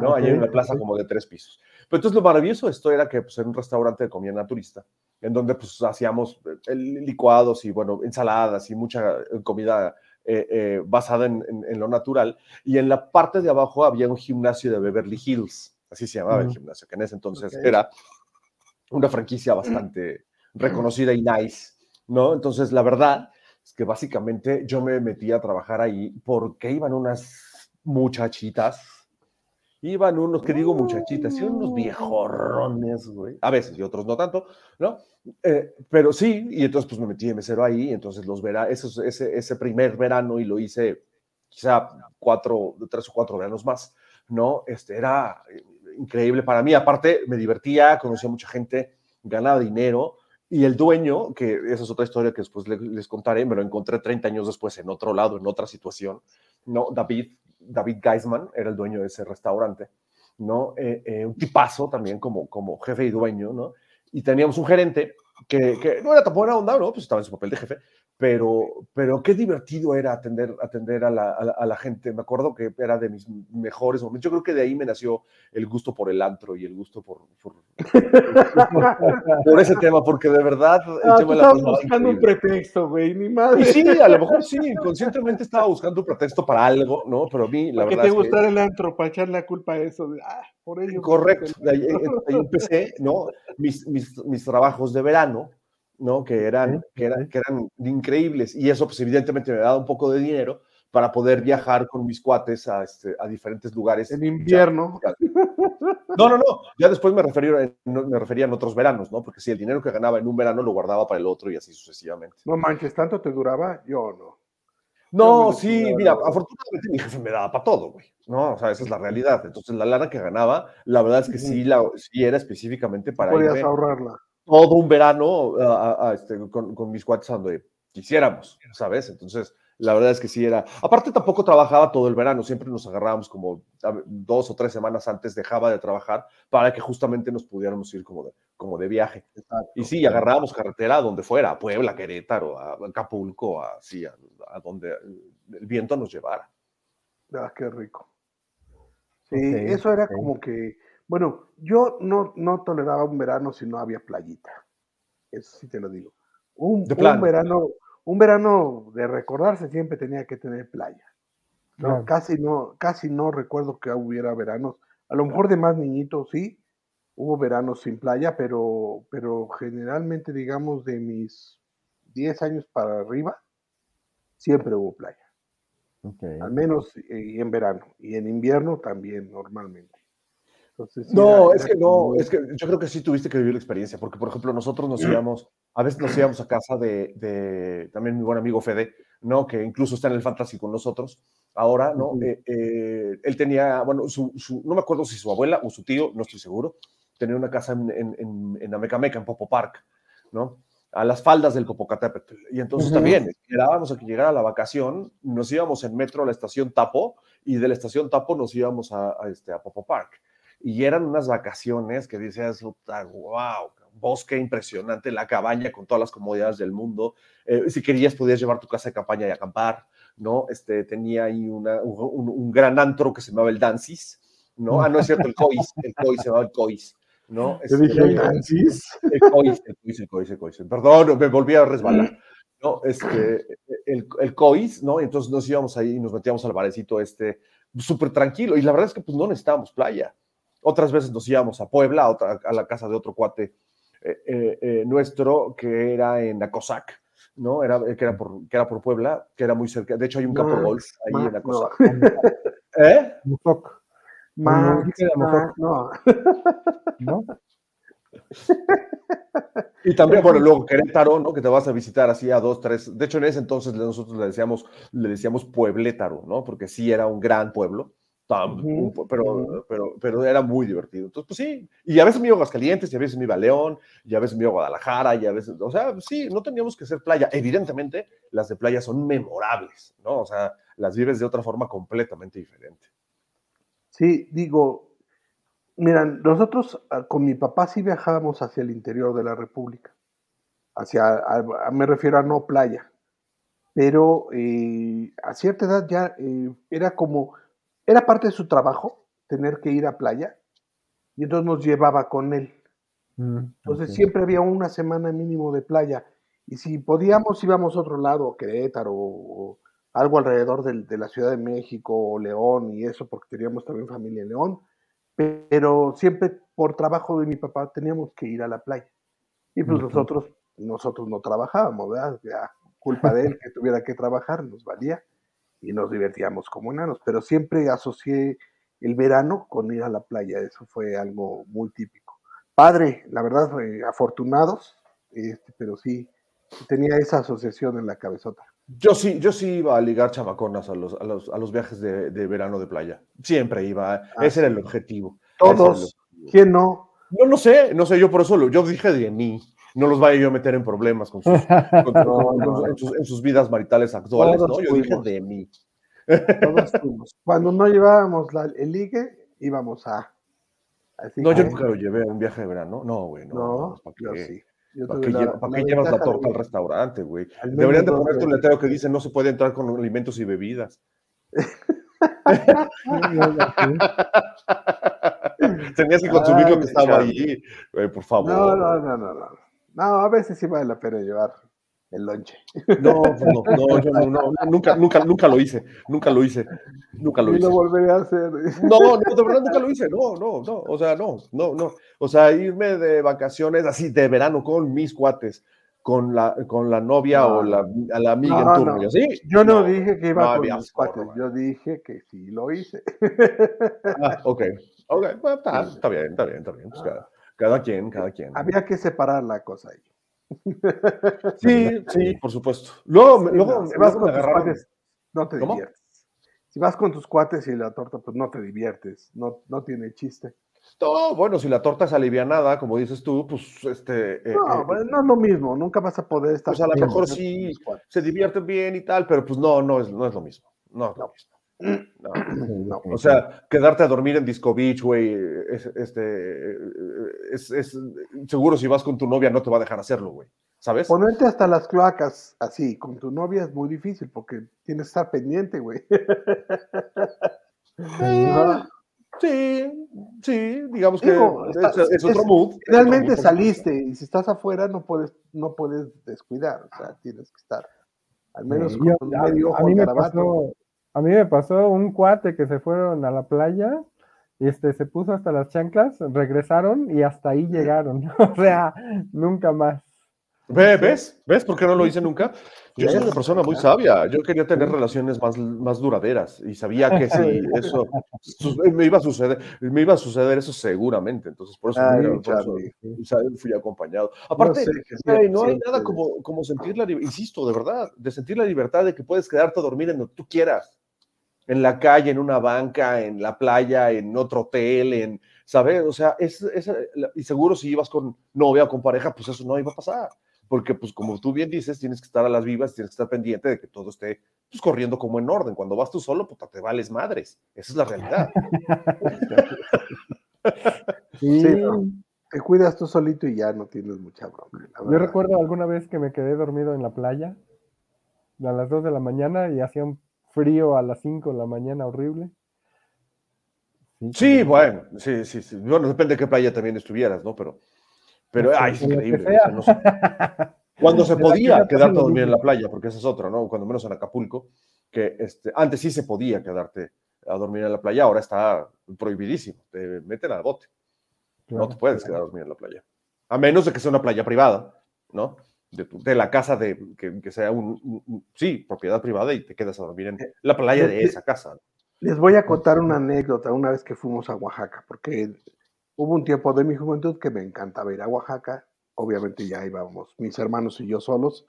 Speaker 1: ¿No? Allí hay una plaza como de tres pisos. Pero entonces lo maravilloso de esto era que pues, era un restaurante de comida naturista, en donde pues hacíamos eh, licuados y bueno, ensaladas y mucha eh, comida eh, basada en, lo natural. Y en la parte de abajo había un gimnasio de Beverly Hills, así se llamaba el gimnasio, que en ese entonces era una franquicia bastante reconocida y nice ¿no? Entonces, la verdad es que básicamente yo me metí a trabajar ahí porque iban unas muchachitas, iban unos, que digo muchachitas, iban unos viejorrones, güey, a veces y otros no tanto, ¿no? Eh, pero sí, y entonces pues me metí de mesero ahí, entonces los verá, ese, ese, ese primer verano y lo hice quizá cuatro, tres o cuatro veranos más, ¿no? Este, era increíble para mí, aparte me divertía, conocía mucha gente, ganaba dinero, y el dueño, que esa es otra historia que después les, contaré, me lo encontré 30 años después en otro lado, en otra situación, ¿no? David, David Geisman era el dueño de ese restaurante, ¿no? Eh, eh, un tipazo también como, como jefe y dueño, ¿no? Y teníamos un gerente que, que no era tan buena onda, ¿no? Pues estaba en su papel de jefe, pero, pero qué divertido era atender, atender a, la, a, la, gente. Me acuerdo que era de mis mejores momentos. Yo creo que de ahí me nació el gusto por el antro y el gusto por, por, por ese tema, porque de verdad...
Speaker 3: Ah, estaba buscando un pretexto, güey, ni madre.
Speaker 1: Y sí, a lo mejor sí, inconscientemente estaba buscando un pretexto para algo, ¿no? Pero a mí, la verdad...
Speaker 3: Que te gustara el antro, para echar la culpa a eso. De, ah, por ello.
Speaker 1: Correcto, ahí, ahí, empecé, ¿no? Mis, mis, mis trabajos de verano ¿no? Que eran, que, eran, que eran increíbles. Y eso, pues evidentemente me daba un poco de dinero para poder viajar con mis cuates a, este, a diferentes lugares.
Speaker 3: En invierno.
Speaker 1: No, no, no. Ya después me refería, me refería en otros veranos, ¿no? Porque si el dinero que ganaba en un verano lo guardaba para el otro y así sucesivamente.
Speaker 3: No manches, ¿tanto te duraba? Yo no.
Speaker 1: No, sí, mira, afortunadamente mi jefe me daba para todo, güey, ¿no? O sea, esa es la realidad. Entonces, la lana que ganaba, la verdad es que sí, la, sí era específicamente para...
Speaker 3: Podías ahorrarla
Speaker 1: todo un verano este, con, mis cuates donde quisiéramos, ¿sabes? Entonces, la verdad es que sí era. Aparte, tampoco trabajaba todo el verano, siempre nos agarrábamos como dos o tres semanas antes, dejaba de trabajar para que justamente nos pudiéramos ir como de, como de viaje. y sí, agarrábamos carretera a donde fuera, a Puebla, Querétaro, a Acapulco, así, a, donde el viento nos llevara.
Speaker 3: Ah, qué rico. Sí, eso era como que bueno, yo no, no toleraba un verano si no había playita. Eso sí te lo digo. Un, verano, un verano de recordarse siempre tenía que tener playa. No, casi no, casi no recuerdo que hubiera veranos. A lo mejor de más niñitos sí, hubo veranos sin playa, pero, pero generalmente, digamos, de mis 10 años para arriba, siempre hubo playa. Al menos eh, en verano. Y en invierno también, normalmente
Speaker 1: no, es que no, es que yo creo que sí tuviste que vivir la experiencia, porque por ejemplo nosotros nos íbamos, a veces nos íbamos a casa de, de también mi buen amigo Fede, ¿no? Que incluso está en el Fantasy con nosotros ahora, ¿no? Eh, eh, él tenía, bueno, su, no me acuerdo si su abuela o su tío, no estoy seguro, tenía una casa en, en, en, en Amecameca, en Popo Park, ¿no? a las faldas del Popocatépetl. Y entonces también esperábamos a que llegara la vacación, nos íbamos en metro a la estación Tapo y de la estación Tapo nos íbamos a, a este, a Popo Park y eran unas vacaciones que decías, wow, bosque impresionante, la cabaña con todas las comodidades del mundo. Eh, si querías, podías llevar tu casa de campaña y acampar, ¿no? Este, tenía ahí una, un, gran antro que se llamaba el Dancis, ¿no? Ah, no es cierto, el Cois, el Cois, se llamaba el Cois. ¿No?
Speaker 3: Este, dije el Dancis?
Speaker 1: El Cois, el Cois, el Cois, el Cois. Perdón, me volví a resbalar. ¿no? Este, el, el COIS, ¿no? Entonces nos íbamos ahí y nos metíamos al barecito este, súper tranquilo. Y la verdad es que pues no necesitábamos playa. Otras veces nos íbamos a Puebla, a, otra, a la casa de otro cuate eh, eh, eh, nuestro que era en Acosac, ¿no? Era, que, era por, que era por Puebla, que era muy cerca. De hecho, hay un campo golf ahí en Acosac. ¿Eh?
Speaker 3: Musoc. no.
Speaker 1: ¿No? Y también, bueno, luego Querétaro, ¿no? Que te vas a visitar así a dos, tres. De hecho, en ese entonces nosotros le decíamos, le decíamos Pueblétaro, ¿no? Porque sí era un gran pueblo pero, pero, pero era muy divertido. Entonces, pues sí, y a veces me iba a Aguascalientes, y a veces me iba a León, y a veces me iba a Guadalajara, y a veces, o sea, sí, no teníamos que ser playa. Evidentemente, las de playa son memorables, ¿no? O sea, las vives de otra forma completamente diferente.
Speaker 3: Sí, digo, miran, nosotros ah, con mi papá sí viajábamos hacia el interior de la República, hacia, me refiero a no playa, pero eh, a cierta edad ya eh, era como era parte de su trabajo tener que ir a playa y entonces nos llevaba con él. Mm, entonces siempre había una semana mínimo de playa y si podíamos íbamos a otro lado, Querétaro o, algo alrededor de, la Ciudad de México o León y eso porque teníamos también familia en León, pero siempre por trabajo de mi papá teníamos que ir a la playa. Y pues nosotros nosotros no trabajábamos, ¿verdad? Ya, culpa de él que tuviera que trabajar, nos valía y nos divertíamos como enanos, pero siempre asocié el verano con ir a la playa, eso fue algo muy típico. Padre, la verdad, fue afortunados, este, pero sí, tenía esa asociación en la cabezota.
Speaker 1: Yo sí, yo sí iba a ligar chamaconas a los, a los, a los viajes de, de, verano de playa. Siempre iba. Ah, ese era el objetivo.
Speaker 3: Todos. ¿Quién no?
Speaker 1: No, no sé, no sé, yo por eso lo, yo dije de mí. No los vaya yo a meter en problemas con sus, con, en, sus, en, sus, vidas maritales actuales, Todos ¿no? Yo dije de mí.
Speaker 3: Todos. Cuando no llevábamos la, el ligue, íbamos a.
Speaker 1: Así no, que... yo nunca lo llevé a un viaje de verano. No, güey, no.
Speaker 3: No, no yo sí.
Speaker 1: ¿Para qué, la, ¿para qué llevas la torta al restaurante, güey? Deberían de ponerte un letrero que dice no se puede entrar con alimentos y bebidas. Tenías que consumir Ay, lo que estaba allí, güey, por favor.
Speaker 3: No, no, no, no, no. No, a veces sí vale la pena llevar el lonche.
Speaker 1: No, no, no, yo no, no, nunca, nunca, nunca lo hice, nunca lo hice, nunca lo
Speaker 3: y
Speaker 1: hice.
Speaker 3: lo volveré a hacer.
Speaker 1: No, no, de verdad nunca lo hice, no, no, no, o sea, no, no, no. O sea, irme de vacaciones así de verano con mis cuates, con la, con la novia no, o la, a la amiga
Speaker 3: no,
Speaker 1: en turno,
Speaker 3: no.
Speaker 1: ¿sí?
Speaker 3: Yo no, dije que iba con mis cuates, forma. yo dije que sí lo hice.
Speaker 1: Ah, ok, ok, bueno, está, está, bien, está bien, está bien. Pues cada, cada quien, cada quien.
Speaker 3: Había que separar la cosa ahí.
Speaker 1: Sí, sí, por supuesto. Luego,
Speaker 3: sí,
Speaker 1: luego,
Speaker 3: si vas
Speaker 1: luego
Speaker 3: con tus cuates, no te ¿Cómo? diviertes. Si vas con tus cuates y la torta, pues no te diviertes, no, no tiene chiste.
Speaker 1: No, bueno, si la torta es alivianada, como dices tú, pues este.
Speaker 3: No,
Speaker 1: eh,
Speaker 3: pues, no es lo mismo, nunca vas a poder estar.
Speaker 1: Pues a lo mejor sí se divierten bien y tal, pero pues no, no es, no es lo mismo. No es lo mismo. No, no, o sea, quedarte a dormir en Disco Beach, güey, es, este, es, es, seguro si vas con tu novia no te va a dejar hacerlo, güey, ¿sabes?
Speaker 3: Ponerte hasta las cloacas así, con tu novia es muy difícil porque tienes que estar pendiente, güey.
Speaker 1: Sí, sí, digamos que Digo, es, está, es, otro mood.
Speaker 3: Realmente
Speaker 1: otro mood,
Speaker 3: saliste y si estás afuera no puedes, no puedes descuidar, o sea, tienes que estar al menos
Speaker 2: Sí,
Speaker 3: con
Speaker 2: yo-
Speaker 3: un
Speaker 2: a,
Speaker 3: medio ojo
Speaker 2: a mí me pasó, a mí me pasó un cuate que se fueron a la playa, este se puso hasta las chanclas, regresaron y hasta ahí llegaron. O sea, nunca más.
Speaker 1: Ve, ¿Ves? ¿Ves por qué no lo hice nunca? Yo soy una persona muy sabia. Yo quería tener relaciones más, más duraderas y sabía que si eso me iba a suceder, me iba a suceder eso seguramente. Entonces, por eso,
Speaker 3: Ay,
Speaker 1: mira, por eso
Speaker 3: Charlie.
Speaker 1: ¿sabes? fui acompañado. Aparte,
Speaker 3: sé
Speaker 1: no hay nada como, como sentir la libertad, insisto, de verdad, de sentir la libertad de que puedes quedarte a dormir en donde tú quieras. En la calle, en una banca, en la playa, en otro hotel, en, ¿sabes? O sea, es, es- y seguro si ibas con novia o con pareja, pues eso no iba a pasar. Porque, pues, como tú bien dices, tienes que estar a las vivas, tienes que estar pendiente de que todo esté pues, corriendo como en orden. Cuando vas tú solo, puta, te vales madres. Esa es la realidad.
Speaker 2: Sí,
Speaker 3: Sí, no. Te cuidas tú solito y ya no tienes mucha bronca. la
Speaker 2: Yo recuerdo alguna vez que me quedé dormido en la playa a las 2 de la mañana y hacía un frío a las 5 de la mañana horrible.
Speaker 1: Sí, bueno, sí, sí, sí. Bueno, depende de qué playa también estuvieras, ¿no? Pero, pero, ay, es increíble. o sea, no sé. Cuando se podía quedarte a dormir en la playa, porque esa es otra, ¿no? Cuando menos en Acapulco, que este, antes sí se podía quedarte a dormir en la playa, ahora está prohibidísimo, te meten al bote, no te puedes quedar a dormir en la playa, a menos de que sea una playa privada, ¿no? De, tu- de la casa de, que, que sea un, un- un- sí, propiedad privada y te quedas a dormir en la playa de esa casa.
Speaker 3: Les voy a contar una anécdota una vez que fuimos a Oaxaca, porque hubo un tiempo de mi juventud que me encantaba ir a Oaxaca. Obviamente ya íbamos mis hermanos y yo solos.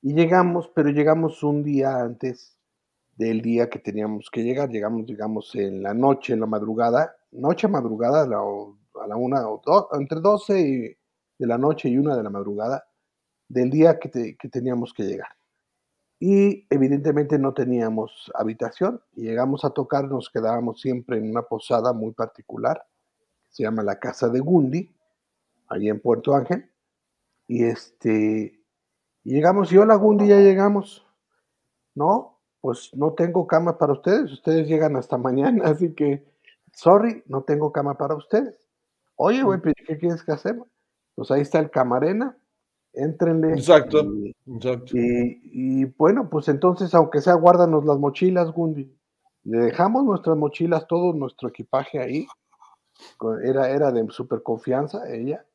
Speaker 3: Y llegamos, pero llegamos un día antes del día que teníamos que llegar. Llegamos, llegamos en la noche, en la madrugada. Noche, madrugada, a la, a la una o dos, entre 12 y- de la noche y una de la madrugada del día que, te- que teníamos que llegar y evidentemente no teníamos habitación. Y llegamos a tocar, nos quedábamos siempre en una posada muy particular, se llama la Casa de Gundi, allí en Puerto Ángel. Y este, llegamos, y hola Gundi, ya llegamos. No, pues no tengo cama para ustedes, ustedes llegan hasta mañana, así que, sorry, no tengo cama para ustedes. Oye, güey, ¿qué quieres que hacemos? Pues ahí está el camarena, éntrenle.
Speaker 1: Exacto,
Speaker 3: y-
Speaker 1: exacto.
Speaker 3: y, y bueno, pues entonces, aunque sea, guárdanos las mochilas, Gundi. Le dejamos nuestras mochilas, todo nuestro equipaje ahí. Era, era de super confianza ella.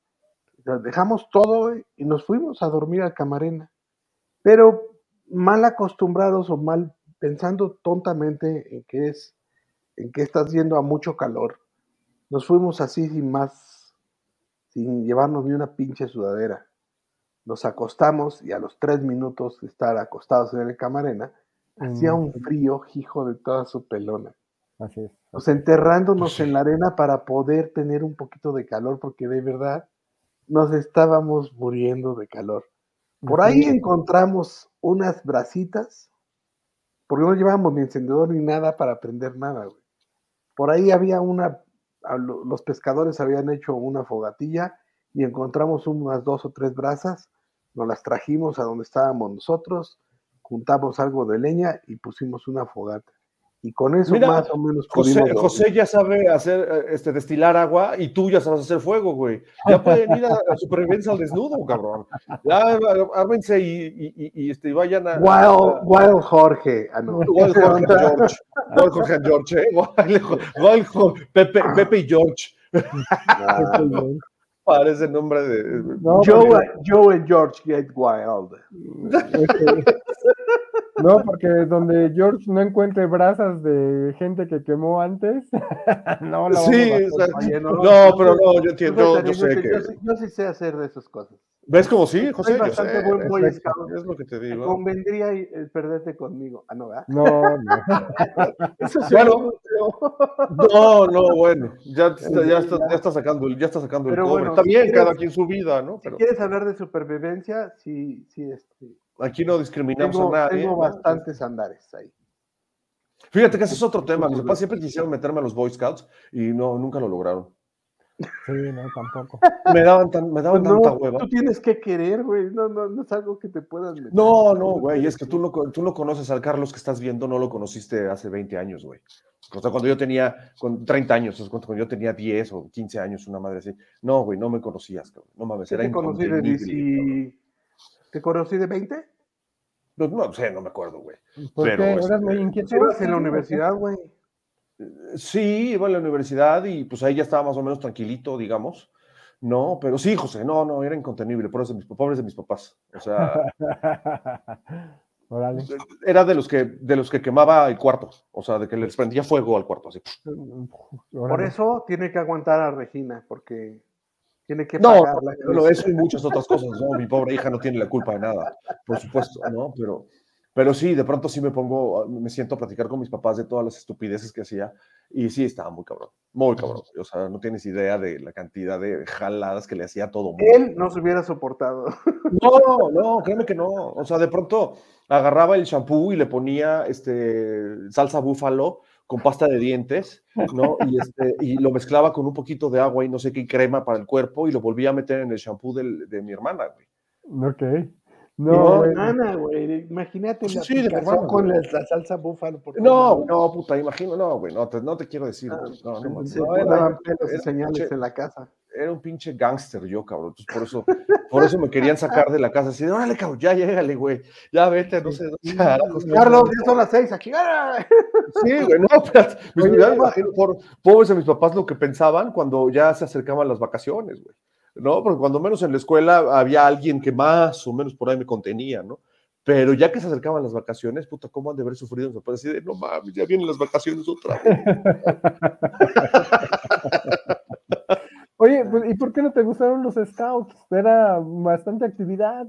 Speaker 3: dejamos todo y nos fuimos a dormir a Camarena. Pero mal acostumbrados o mal pensando tontamente en que es en que estás yendo a mucho calor. Nos fuimos así sin más, sin llevarnos ni una pinche sudadera. Nos acostamos y a los tres minutos de estar acostados en el camarena, hacía un frío, hijo de toda su pelona.
Speaker 2: Así es.
Speaker 3: O sea, enterrándonos en la arena para poder tener un poquito de calor, porque de verdad nos estábamos muriendo de calor. Por ahí encontramos unas brasitas, porque no llevábamos ni encendedor ni nada para prender nada, güey. Por ahí había una, los pescadores habían hecho una fogatilla y encontramos unas dos o tres brasas, nos las trajimos a donde estábamos nosotros, juntamos algo de leña y pusimos una fogata. Y con eso más o menos
Speaker 1: José, José, ya sabe hacer, eh, este, destilar agua y tú ya sabes hacer fuego, güey. Ya pueden ir a, la supervivencia al desnudo, cabrón. Ya ármense y, y, y, este, vayan a.
Speaker 3: Wild, Wild Jorge. Ah, no.
Speaker 1: Wild Jorge George. Wild Jorge George, ¿eh? Wild, Jorge, Pepe, Pepe y George. Parece el nombre de.
Speaker 3: Joe, Joe and George get wild.
Speaker 2: No, porque donde George no encuentre brasas de gente que quemó antes, no la
Speaker 1: Sí, no, pero no, yo entiendo, yo, sé que...
Speaker 3: Yo, sí sé hacer de esas cosas.
Speaker 1: ¿Ves como sí, José?
Speaker 3: Soy bastante buen boy
Speaker 1: es, es, lo que te digo.
Speaker 3: convendría perderte conmigo. Ah, no, ¿verdad?
Speaker 2: No, no.
Speaker 3: Eso sí
Speaker 1: bueno, no, no, bueno, ya, ya, está, ya está sacando, ya está sacando el cobre. está bien, cada quien su vida, ¿no?
Speaker 3: Pero... Si quieres hablar de supervivencia, sí, sí, este
Speaker 1: Aquí no discriminamos a nadie.
Speaker 3: Tengo bastantes andares ahí.
Speaker 1: Fíjate que ese es otro tema. Mis papás siempre quisieron meterme a los Boy Scouts y no, nunca lo lograron.
Speaker 2: Sí, no, tampoco.
Speaker 1: Me daban, tan, me daban
Speaker 3: pues
Speaker 1: tanta hueva.
Speaker 3: Tú tienes que querer, güey. No, no, no es algo que te puedas meter.
Speaker 1: No, no, güey. Es que tú no, tú no conoces al Carlos que estás viendo, no lo conociste hace 20 años, güey. O sea, cuando yo tenía con 30 años, cuando yo tenía 10 o 15 años, una madre así. No, güey, no me conocías, cabrón. No mames, era
Speaker 3: te conocí de ¿Te conocí de 20?
Speaker 1: No, no sé, no me acuerdo, güey.
Speaker 2: ¿Por
Speaker 1: Pero,
Speaker 2: qué? ¿Eras muy
Speaker 3: este,
Speaker 2: inquieto?
Speaker 3: Ibas en la universidad, güey.
Speaker 1: Sí, iba a la universidad y pues ahí ya estaba más o menos tranquilito, digamos. No, pero sí, José, no, no, era incontenible, por eso de mis, pobres de mis papás. O sea,
Speaker 2: Órale.
Speaker 1: era de los que de los que quemaba el cuarto, o sea, de que les prendía fuego al cuarto, así.
Speaker 3: Por eso tiene que aguantar a Regina, porque tiene que
Speaker 1: No,
Speaker 3: pagar la
Speaker 1: no, eso y muchas otras cosas, ¿no? Mi pobre hija no tiene la culpa de nada, por supuesto, ¿no? Pero, pero sí, de pronto sí me pongo, me siento a platicar con mis papás de todas las estupideces que hacía y sí, estaba muy cabrón, muy cabrón. O sea, no tienes idea de la cantidad de jaladas que le hacía a todo mundo.
Speaker 3: Él no se hubiera soportado.
Speaker 1: No, no, créeme que no. O sea, de pronto agarraba el shampoo y le ponía este, salsa búfalo con pasta de dientes, ¿no? Y, este, y lo mezclaba con un poquito de agua y no sé qué crema para el cuerpo y lo volvía a meter en el shampoo del, de mi hermana, güey.
Speaker 2: Ok.
Speaker 3: No,
Speaker 2: No, güey.
Speaker 3: Nana, güey. Imagínate
Speaker 1: Sí,
Speaker 3: la
Speaker 1: sí,
Speaker 3: con la, salsa búfalo. por
Speaker 1: No, no, puta, imagino, no, güey, no te, no te quiero decir.
Speaker 3: Ah,
Speaker 1: no, no, No,
Speaker 3: daban
Speaker 1: era,
Speaker 3: pelos y señales
Speaker 1: pinche-
Speaker 3: en la casa.
Speaker 1: era un pinche gángster yo, cabrón. Entonces, por eso, por eso me querían sacar de la casa así de, órale, cabrón, ya llégale, güey. Ya vete, no sé
Speaker 3: Carlos, ya son las seis, aquí. ¡ah!
Speaker 1: Sí, güey, no, espérate. Me imagino por pobres de mis papás lo que pensaban cuando ya se acercaban las vacaciones, güey. ¿No? Porque cuando menos en la escuela había alguien que más o menos por ahí me contenía, ¿no? Pero ya que se acercaban las vacaciones, puta, ¿cómo han de haber sufrido mis papás? Así de, no mames, ya vienen las vacaciones otra vez.
Speaker 2: Oye, pues, ¿y por qué no te gustaron los scouts? Era bastante actividad.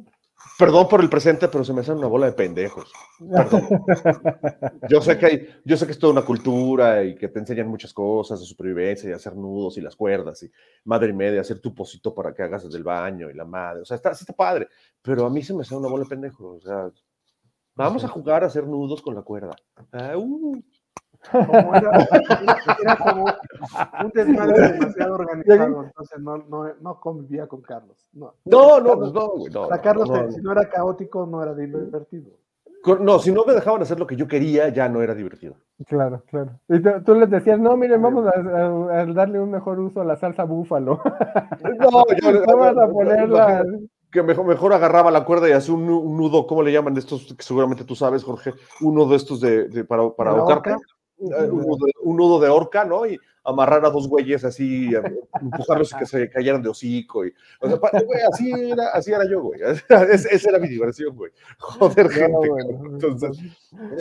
Speaker 1: Perdón por el presente, pero se me hacen una bola de pendejos. Perdón. Yo sé que hay, yo sé que es toda una cultura y que te enseñan muchas cosas de supervivencia y hacer nudos y las cuerdas y madre y media, hacer tu pocito para que hagas desde el baño y la madre. O sea, está, sí está padre, pero a mí se me hace una bola de pendejos. O sea, vamos a jugar a hacer nudos con la cuerda. Ah, uh.
Speaker 3: Como era, era como un desmadre demasiado organizado, entonces no, no, no convivía con Carlos. No,
Speaker 1: No, no, pues no, güey, no.
Speaker 3: Para Carlos,
Speaker 1: no, no.
Speaker 3: si no era caótico, no era divertido.
Speaker 1: No, si no me dejaban hacer lo que yo quería, ya no era divertido.
Speaker 2: Claro, claro. Y tú, tú les decías, no, miren, vamos a, a- a darle un mejor uso a la salsa búfalo.
Speaker 1: No, yo
Speaker 2: No vas a ponerla.
Speaker 1: que mejor, mejor agarraba la cuerda y hacía un, nu- un nudo, ¿cómo le llaman estos? Que seguramente tú sabes, Jorge, uno de estos de, de- para, para
Speaker 3: ¿La
Speaker 1: ahorcarte. Eh, un, nudo de, orca, ¿no? Y amarrar a dos güeyes así, empujarlos y que se cayeran de hocico. Y, o sea, así, era, así era yo, güey. esa era mi diversión, güey. Joder, gente. Entonces,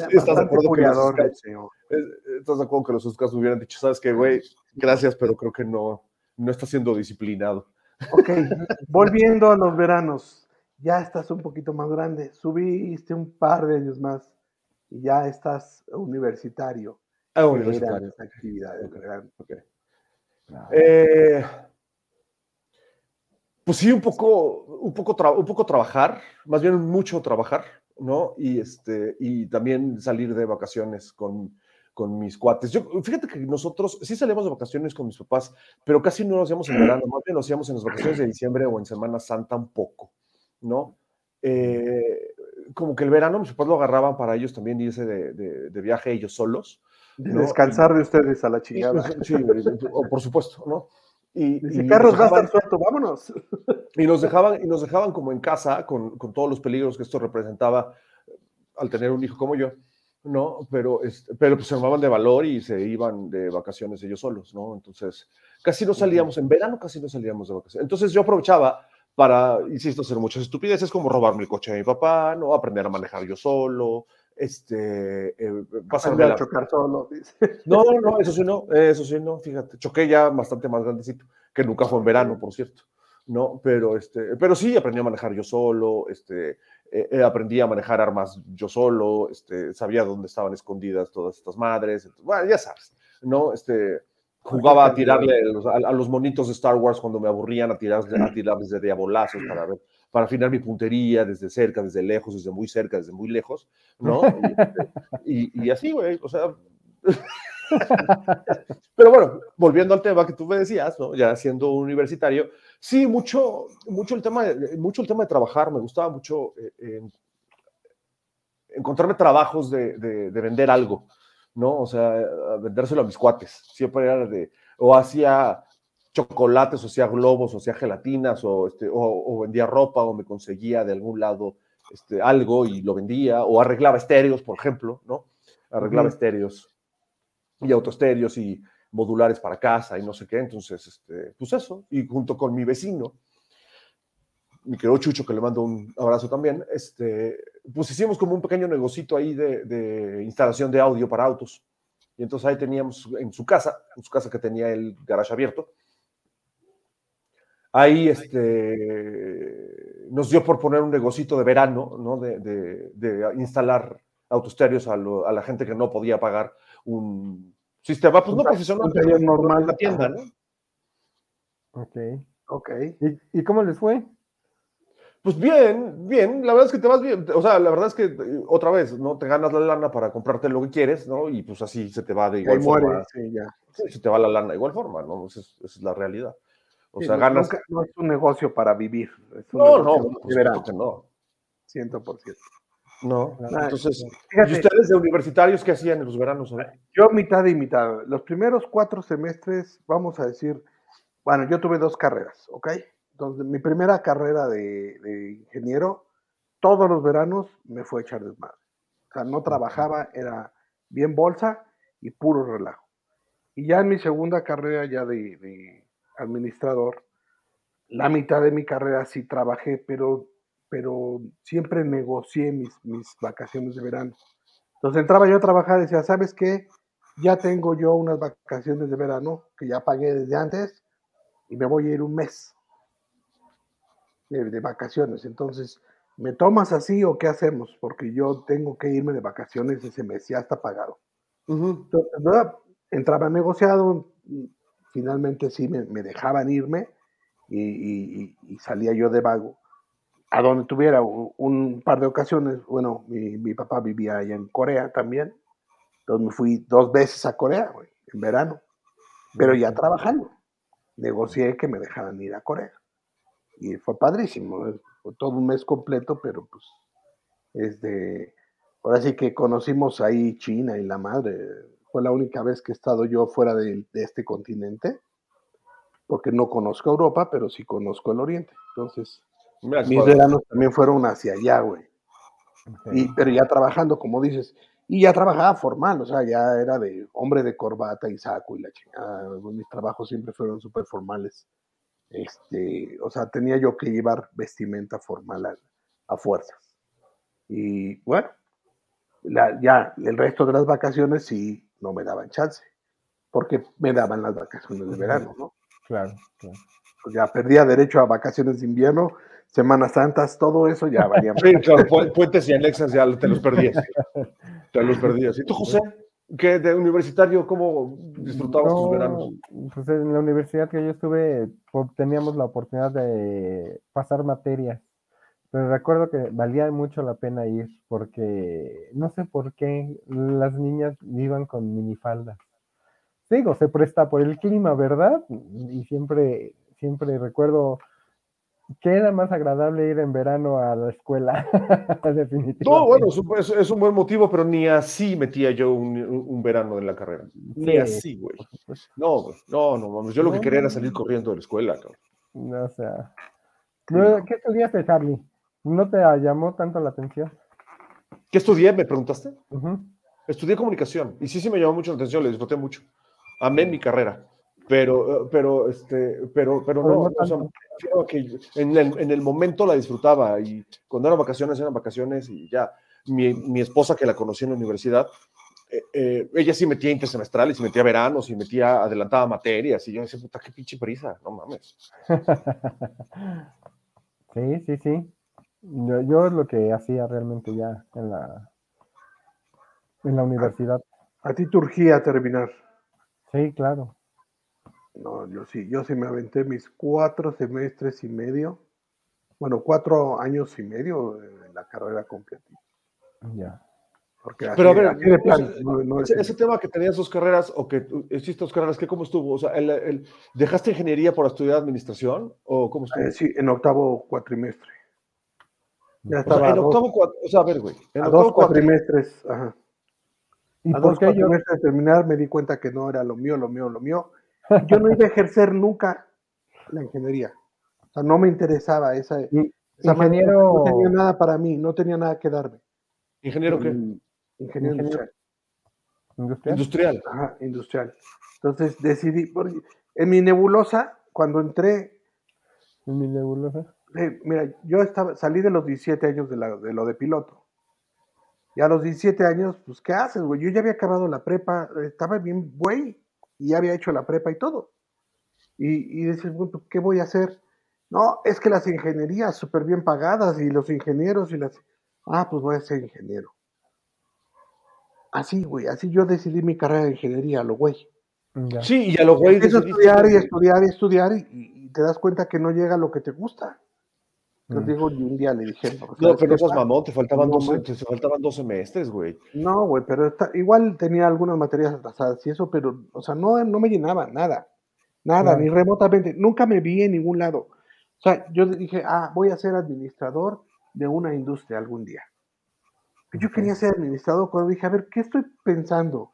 Speaker 1: ¿estás de acuerdo que los ¿Estás de acuerdo que los Oscars hubieran dicho, sabes qué, güey? Gracias, pero creo que no, no está siendo disciplinado.
Speaker 3: Ok, volviendo a los veranos, ya estás un poquito más grande, subiste un par de años más y ya estás universitario.
Speaker 1: Ah, actividades. Okay. Eh, pues sí, un poco, un poco, un poco trabajar, más bien mucho trabajar, ¿no? Y, este, y también salir de vacaciones con, con mis cuates. Yo, fíjate que nosotros sí salimos de vacaciones con mis papás, pero casi no lo hacíamos en verano, más bien lo hacíamos en las vacaciones de diciembre o en Semana Santa un poco, ¿no? Eh, como que el verano mis papás lo agarraban para ellos también irse de, de, viaje ellos solos.
Speaker 3: Descansar de ustedes a la chingada.
Speaker 1: Sí, por supuesto, ¿no?
Speaker 3: Y, y Carlos va a estar suelto, vámonos.
Speaker 1: Y nos dejaban, y nos dejaban como en casa con, con todos los peligros que esto representaba al tener un hijo como yo. ¿no? Pero, este, pero pues se armaban de valor y se iban de vacaciones ellos solos, ¿no? Entonces, casi no salíamos, en verano casi no salíamos de vacaciones. Entonces yo aprovechaba para, insisto, hacer muchas estupideces como robarme el coche de mi papá, ¿no? Aprender a manejar yo solo, este,
Speaker 3: eh, pasarme a chocar solo.
Speaker 1: No, no, eso sí no, eso sí no, fíjate, choqué ya bastante más grandecito, que nunca fue en verano, por cierto. ¿no? Pero, este, pero sí, aprendí a manejar yo solo, este, eh, eh, aprendí a manejar armas yo solo, este, sabía dónde estaban escondidas todas estas madres, bueno, ya sabes, ¿no? Este, jugaba a tirarle a, los monitos de Star Wars cuando me aburrían, a, tirar, a tirarles de diabolazos para ver, para afinar mi puntería desde cerca, desde lejos, desde muy cerca, desde muy lejos, ¿no? Y, este, y así, güey, o sea... Pero bueno, volviendo al tema que tú me decías, ¿no? Ya siendo universitario, sí, mucho, mucho, el tema de, mucho el tema de trabajar, me gustaba mucho eh, encontrarme trabajos de, de, vender algo, ¿no? O sea, vendérselo a mis cuates, siempre era de, o hacía chocolates, o hacía globos, o hacía gelatinas, o, este, o, vendía ropa, o me conseguía de algún lado este, algo y lo vendía, o arreglaba estéreos, por ejemplo, ¿no? Arreglaba estéreos y autoestéreos y modulares para casa y no sé qué. Entonces, este, pues eso, y junto con mi vecino, mi querido Chucho, que le mando un abrazo también, este, pues hicimos como un pequeño negocito ahí de, instalación de audio para autos. Y entonces ahí teníamos en su casa, en su casa que tenía el garage abierto, ahí este, nos dio por poner un negocito de verano, ¿no? De, de, instalar autoestéreos a, a, la gente que no podía pagar un sistema, pues no profesional, pero normal la tienda, ¿no?
Speaker 2: Ok.
Speaker 3: Ok.
Speaker 2: ¿Y, cómo les fue?
Speaker 1: Pues bien, bien, la verdad es que te vas bien, o sea, la verdad es que otra vez, ¿no? Te ganas la lana para comprarte lo que quieres, ¿no? Y pues así se te va de igual forma.
Speaker 3: sí, ya.
Speaker 1: se te va la lana de igual forma, ¿no? Esa es, la realidad. O sea, ganas.
Speaker 3: no es un negocio para vivir.
Speaker 1: no, no, pues, que no.
Speaker 3: 100%.
Speaker 1: No, entonces, ¿y ustedes de universitarios qué hacían en los veranos?
Speaker 3: Yo mitad y mitad. Los primeros cuatro semestres, vamos a decir, bueno, yo tuve dos carreras, ¿ok? Entonces, mi primera carrera de, ingeniero, todos los veranos me fue a echar desmadre. O sea, no trabajaba, era bien bolsa y puro relajo. Y ya en mi segunda carrera, ya de, de administrador, la mitad de mi carrera sí trabajé, pero pero siempre negocié mis, mis vacaciones de verano. Entonces entraba yo a trabajar y decía, ¿sabes qué? Ya tengo yo unas vacaciones de verano que ya pagué desde antes y me voy a ir un mes de, vacaciones. Entonces, ¿me tomas así o qué hacemos? Porque yo tengo que irme de vacaciones ese mes, ya está pagado. Entonces, entraba negociado, finalmente sí me, dejaban irme y, salía yo de vago a donde tuviera un par de ocasiones. Bueno, mi, papá vivía allá en Corea también. Entonces me fui dos veces a Corea, en verano. Pero ya trabajando. Negocié que me dejaran ir a Corea. Y fue padrísimo. Todo un mes completo, pero pues es de... Ahora sí que conocimos ahí China y la madre. Fue la única vez que he estado yo fuera de, de este continente. Porque no conozco Europa, pero sí conozco el Oriente. Entonces, mis veranos también fueron hacia allá, güey. pero ya trabajando, como dices. Y ya trabajaba formal, o sea, ya era de hombre de corbata y saco y la chingada. Mis trabajos siempre fueron súper formales. Este, o sea, tenía yo que llevar vestimenta formal a, a fuerzas. Y bueno, ya el resto de las vacaciones sí no me daban chance, porque me daban las vacaciones de verano, ¿no?
Speaker 2: Claro, claro.
Speaker 3: Pues ya perdía derecho a vacaciones de invierno, Semanas Santas, todo eso ya valía.
Speaker 1: Sí, claro, puentes y anexas ya te los perdías. te los perdías. ¿Y tú, José? ¿Qué de universitario, cómo disfrutabas tus veranos?
Speaker 2: Pues en la universidad que yo estuve, teníamos la oportunidad de pasar materias pero recuerdo que valía mucho la pena ir porque no sé por qué las niñas iban con minifaldas. Digo, se presta por el clima, ¿verdad? Y siempre, siempre recuerdo que era más agradable ir en verano a la escuela, definitivamente.
Speaker 1: No, bueno, es, un buen motivo, pero ni así metía yo un, verano en la carrera. Ni así, güey. No, no, no, yo lo que quería era salir corriendo de la escuela, cabrón.
Speaker 2: No, o sea. ¿Qué estudiaste, Charlie? ¿No te llamó tanto la atención?
Speaker 1: ¿Qué estudié? ¿Me preguntaste? Estudié comunicación y sí, sí me llamó mucho la atención, le disfruté mucho. Amé mi carrera, pero, pero, este, pero, pero no, o sea, que en el, en el, momento la disfrutaba y cuando eran vacaciones eran vacaciones y ya. Mi, mi esposa que la conocí en la universidad, eh, eh, ella sí metía intersemestrales, y metía veranos, y metía adelantada materias, y yo decía, puta, qué pinche prisa, no mames.
Speaker 2: sí, sí, sí. Yo, es lo que hacía realmente ya en la, en la universidad.
Speaker 3: ¿A, ti turgía terminar?
Speaker 2: Sí, claro.
Speaker 3: No, yo sí, yo sí me aventé mis cuatro semestres y medio, bueno, cuatro años y medio en la carrera completa.
Speaker 2: Ya.
Speaker 1: Porque Pero a ver, ese, tema que tenías dos carreras o que hiciste dos carreras, ¿qué cómo estuvo? O sea, el, ¿dejaste ingeniería por estudiar administración o cómo estuvo?
Speaker 3: Eh, sí, en octavo cuatrimestre.
Speaker 1: Ya estaba en octavo o sea, a ver, güey.
Speaker 3: En a dos cuatrimestres, ajá. ¿Y a dos cuatrimestres de terminar me di cuenta que no era lo mío, lo mío, lo mío. Yo no iba a ejercer nunca la ingeniería. O sea, no me interesaba esa, esa ingeniero... no tenía nada para mí, no tenía nada que darme.
Speaker 1: ¿Ingeniero qué?
Speaker 3: Ingeniero, industrial.
Speaker 1: industrial. Industrial.
Speaker 3: Ajá, industrial. Entonces decidí, en mi nebulosa, cuando entré.
Speaker 2: ¿En mi nebulosa?
Speaker 3: Mira, yo estaba, salí de los 17 años de, lo de piloto. Y a los 17 años, pues, ¿qué haces, güey? Yo ya había acabado la prepa, estaba bien, güey, y ya había hecho la prepa y todo. Y, y dices, bueno, ¿qué voy a hacer? No, es que las ingenierías súper bien pagadas y los ingenieros y las... Ah, pues voy a ser ingeniero. Así, güey, así yo decidí mi carrera de ingeniería, lo güey.
Speaker 1: Sí, y a lo güey...
Speaker 3: estudiar y estudiar y estudiar y, te das cuenta que no llega lo que te gusta. Entonces mm. digo, un día le dije.
Speaker 1: No, pero no mamón, te faltaban, dos, te faltaban dos semestres, güey.
Speaker 3: No, güey, pero igual tenía algunas materias atrasadas y eso, pero, o sea, no, no me llenaba nada. Nada, ni remotamente. Nunca me vi en ningún lado. O sea, yo dije, ah, voy a ser administrador de una industria algún día. Yo quería ser administrador cuando dije, a ver, ¿qué estoy pensando?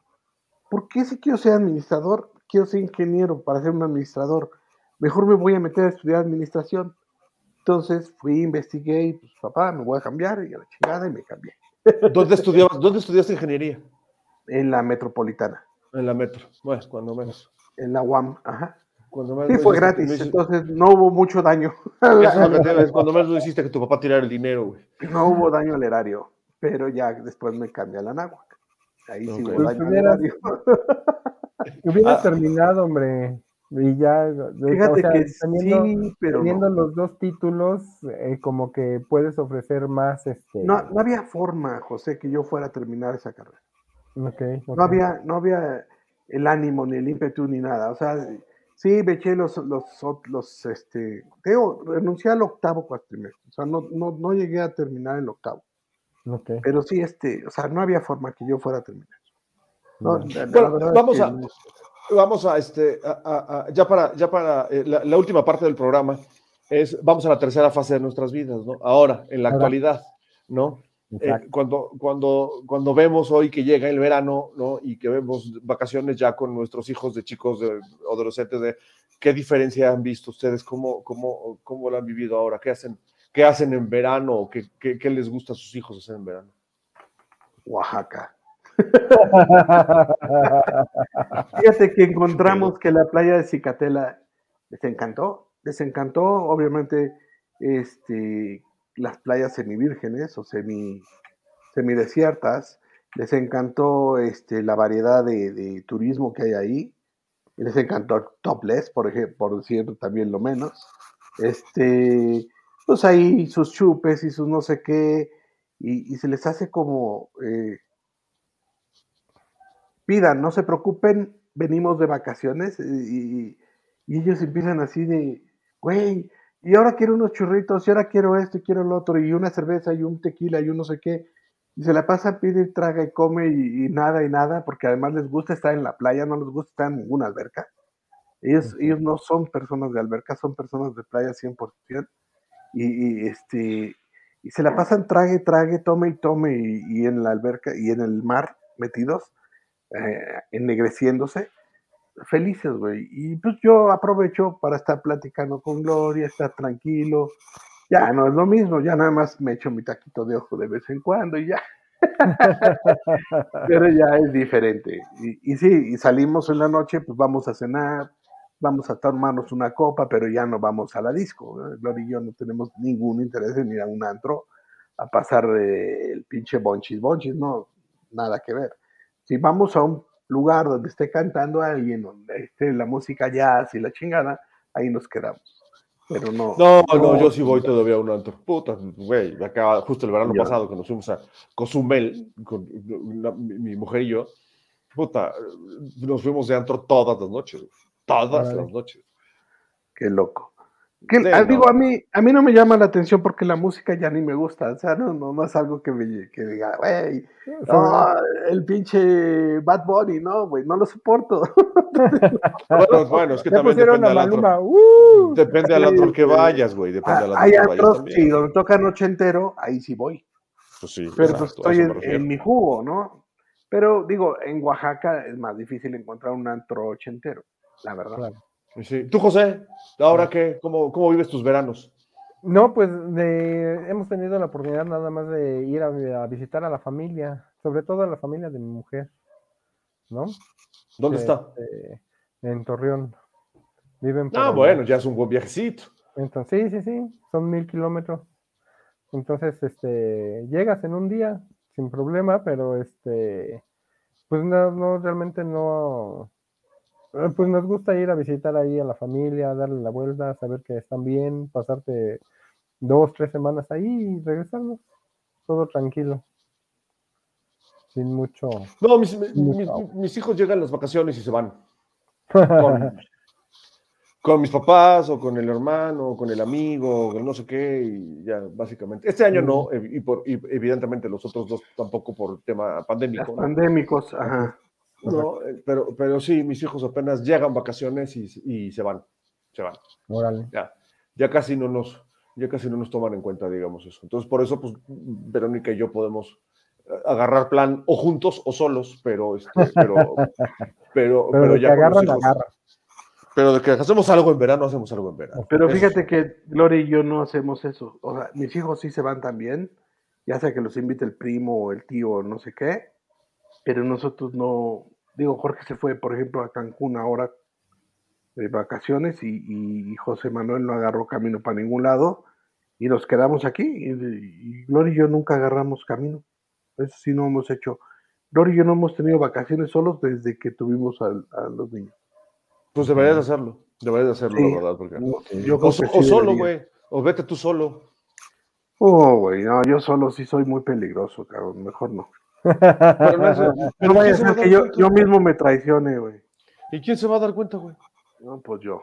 Speaker 3: ¿Por qué si quiero ser administrador, quiero ser ingeniero para ser un administrador? Mejor me voy a meter a estudiar administración. Entonces fui, investigué y pues papá, me voy a cambiar y a la chingada y me cambié.
Speaker 1: ¿Dónde estudiabas, dónde estudiaste ingeniería?
Speaker 3: En la metropolitana.
Speaker 1: En la metro, bueno, cuando menos.
Speaker 3: En la UAM, ajá. Cuando menos sí, fue gratis, entonces no hubo mucho daño.
Speaker 1: cuando menos lo hiciste que tu papá tirara el dinero, güey.
Speaker 3: No hubo daño al erario, pero ya después me cambié a la náhuac. Ahí sí hubo daño al erario.
Speaker 2: Hubieras ah. terminado, hombre. Y ya,
Speaker 3: Fíjate que teniendo, sí, pero
Speaker 2: teniendo los dos títulos, eh, como que puedes ofrecer más. Este...
Speaker 3: No, no había forma, José, que yo fuera a terminar esa carrera.
Speaker 2: Okay,
Speaker 3: No, había, no había el ánimo, ni el ímpetu, ni nada. O sea, sí, me eché los, los, los este, digo, renuncié al octavo cuatrimestre. O sea, no, no, no llegué a terminar el octavo.
Speaker 2: Okay.
Speaker 3: Pero sí, este, o sea, no había forma que yo fuera a terminar.
Speaker 1: No, vamos a vamos a este, ya para, ya para eh, la, última parte del programa, es, vamos a la tercera fase de nuestras vidas, ¿no? Ahora, en la actualidad, ¿no? Eh, cuando, cuando, cuando vemos hoy que llega el verano, ¿no? Y que vemos vacaciones ya con nuestros hijos de chicos de, o adolescentes, de, ¿qué diferencia han visto ustedes? ¿Cómo, cómo, cómo lo han vivido ahora? ¿Qué hacen, qué hacen en verano? ¿Qué, qué, qué les gusta a sus hijos hacer en verano?
Speaker 3: Oaxaca. Fíjate que encontramos que la playa de Cicatela les encantó, les encantó, obviamente, este, las playas semivírgenes o semi, semidesiertas, les encantó este, la variedad de, turismo que hay ahí, les encantó topless, por ejemplo, por decir también lo menos, este, pues ahí sus chupes y sus no sé qué, y, se les hace como, eh, pidan, no se preocupen, venimos de vacaciones y, y ellos empiezan así de, güey, y ahora quiero unos churritos, y ahora quiero esto, y quiero lo otro, y una cerveza, y un tequila, y un no sé qué. Y se la pasa, pide, traga y come, y, nada, y nada, porque además les gusta estar en la playa, no les gusta estar en ninguna alberca. Ellos, ellos no son personas de alberca, son personas de playa 100%. Y, y este, y se la pasan, trague, trague, tome y tome, y, en la alberca, y en el mar, metidos, eh, ennegreciéndose felices, güey. Y pues yo aprovecho para estar platicando con Gloria, estar tranquilo. Ya no es lo mismo, ya nada más me echo mi taquito de ojo de vez en cuando y ya. Pero ya es diferente. Y, y, sí, y salimos en la noche, pues vamos a cenar, vamos a tomarnos una copa, pero ya no vamos a la disco. Gloria y yo no tenemos ningún interés en ir a un antro a pasar el pinche bonchis, bonchis, no, nada que ver. Si vamos a un lugar donde esté cantando alguien, donde esté la música jazz y la chingada, ahí nos quedamos. Pero no.
Speaker 1: No, no, yo sí voy todavía a un antro. Puta, güey, acá justo el verano pasado que nos fuimos a Cozumel con mi, mujer y yo. Puta, nos fuimos de antro todas las noches. Todas las noches.
Speaker 3: Qué loco. Ah, digo, a mí, a mí no me llama la atención porque la música ya ni me gusta, o sea, no, no, es algo que me que diga, güey, el pinche Bad Bunny, no, güey, no lo soporto.
Speaker 1: bueno, bueno, es que también depende al otro. Uh, depende al otro que vayas, güey, depende al
Speaker 3: otro Hay otros, sí, donde toca noche entero, ahí sí voy. Pues sí, Pero pues estoy en, mi jugo, ¿no? Pero digo, en Oaxaca es más difícil encontrar un antro ochentero, la verdad. Claro.
Speaker 1: Tú, José, ¿ahora qué? ¿Cómo, ¿Cómo vives tus veranos?
Speaker 2: No, pues hemos tenido la oportunidad nada más de ir a, visitar a la familia, sobre todo a la familia de mi mujer, ¿no?
Speaker 1: ¿Dónde está?
Speaker 2: Este, en Torreón. Viven
Speaker 1: ah, bueno, ya es un buen viajecito.
Speaker 2: Entonces, sí, sí, sí, son mil kilómetros. Entonces, este, llegas en un día sin problema, pero este, pues no, no realmente no, pues nos gusta ir a visitar ahí a la familia, darle la vuelta, saber que están bien, pasarte dos, tres semanas ahí y regresarnos. Todo tranquilo. Sin mucho.
Speaker 1: No, mis, hijos llegan las vacaciones y se van. Con, mis papás o con el hermano o con el amigo o no sé qué y ya básicamente. Este año no, y, por, evidentemente los otros dos tampoco por tema pandémico.
Speaker 3: Pandémicos, ajá.
Speaker 1: No, eh, pero, pero sí, mis hijos apenas llegan vacaciones y, se van. Se van. Ya, ya casi no nos, ya casi no nos toman en cuenta, digamos eso. Entonces, por eso, pues, Verónica y yo podemos agarrar plan o juntos o solos, pero, este, pero, pero, pero, ya Pero de que hacemos algo en verano, hacemos algo en verano.
Speaker 3: Pero fíjate que Gloria y yo no hacemos eso. O sea, mis hijos sí se van también, ya sea que los invite el primo o el tío o no sé qué, pero nosotros no, digo, Jorge se fue, por ejemplo, a Cancún ahora de vacaciones y, José Manuel no agarró camino para ningún lado y nos quedamos aquí y, Gloria y yo nunca agarramos camino. Eso sí no hemos hecho. Gloria y yo no hemos tenido vacaciones solos desde que tuvimos a, los niños.
Speaker 1: Pues deberías hacerlo, deberías hacerlo, la verdad. Porque... o, solo, güey, o vete tú solo.
Speaker 3: Oh, güey, no, yo solo sí soy muy peligroso, cabrón, mejor no. Pero no, vaya a ser que yo, yo, mismo me traicione, güey.
Speaker 1: ¿Y quién se va a dar cuenta, güey?
Speaker 3: No, pues yo.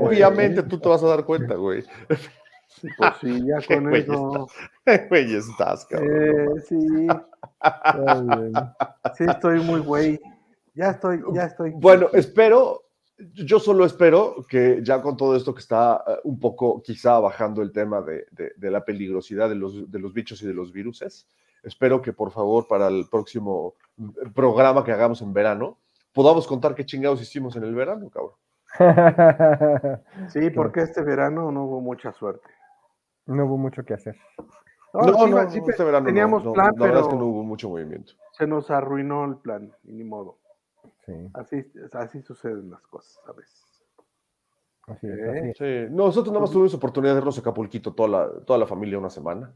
Speaker 1: obviamente tú te vas a dar cuenta, güey.
Speaker 3: pues sí, ya con eso.
Speaker 1: Güey, estás, cabrón.
Speaker 3: Eh, sí. sí, estoy muy güey. Ya estoy, ya estoy.
Speaker 1: Bueno, espero, yo solo espero que ya con todo esto que está eh, un poco quizá bajando el tema de, la peligrosidad de los, de los, bichos y de los viruses, espero que por favor para el próximo mm, programa que hagamos en verano podamos contar qué chingados hicimos en el verano, cabrón.
Speaker 3: Sí, porque este verano no hubo mucha suerte.
Speaker 2: No hubo mucho que hacer.
Speaker 1: No, no, este verano
Speaker 3: teníamos plan,
Speaker 1: la verdad es que no hubo mucho movimiento.
Speaker 3: Se nos arruinó el plan, ni modo. Sí. Así, así suceden las cosas a veces.
Speaker 1: Así es, Sí. Nosotros nada más tuvimos oportunidad de irnos a Acapulquito toda la, toda la familia una semana.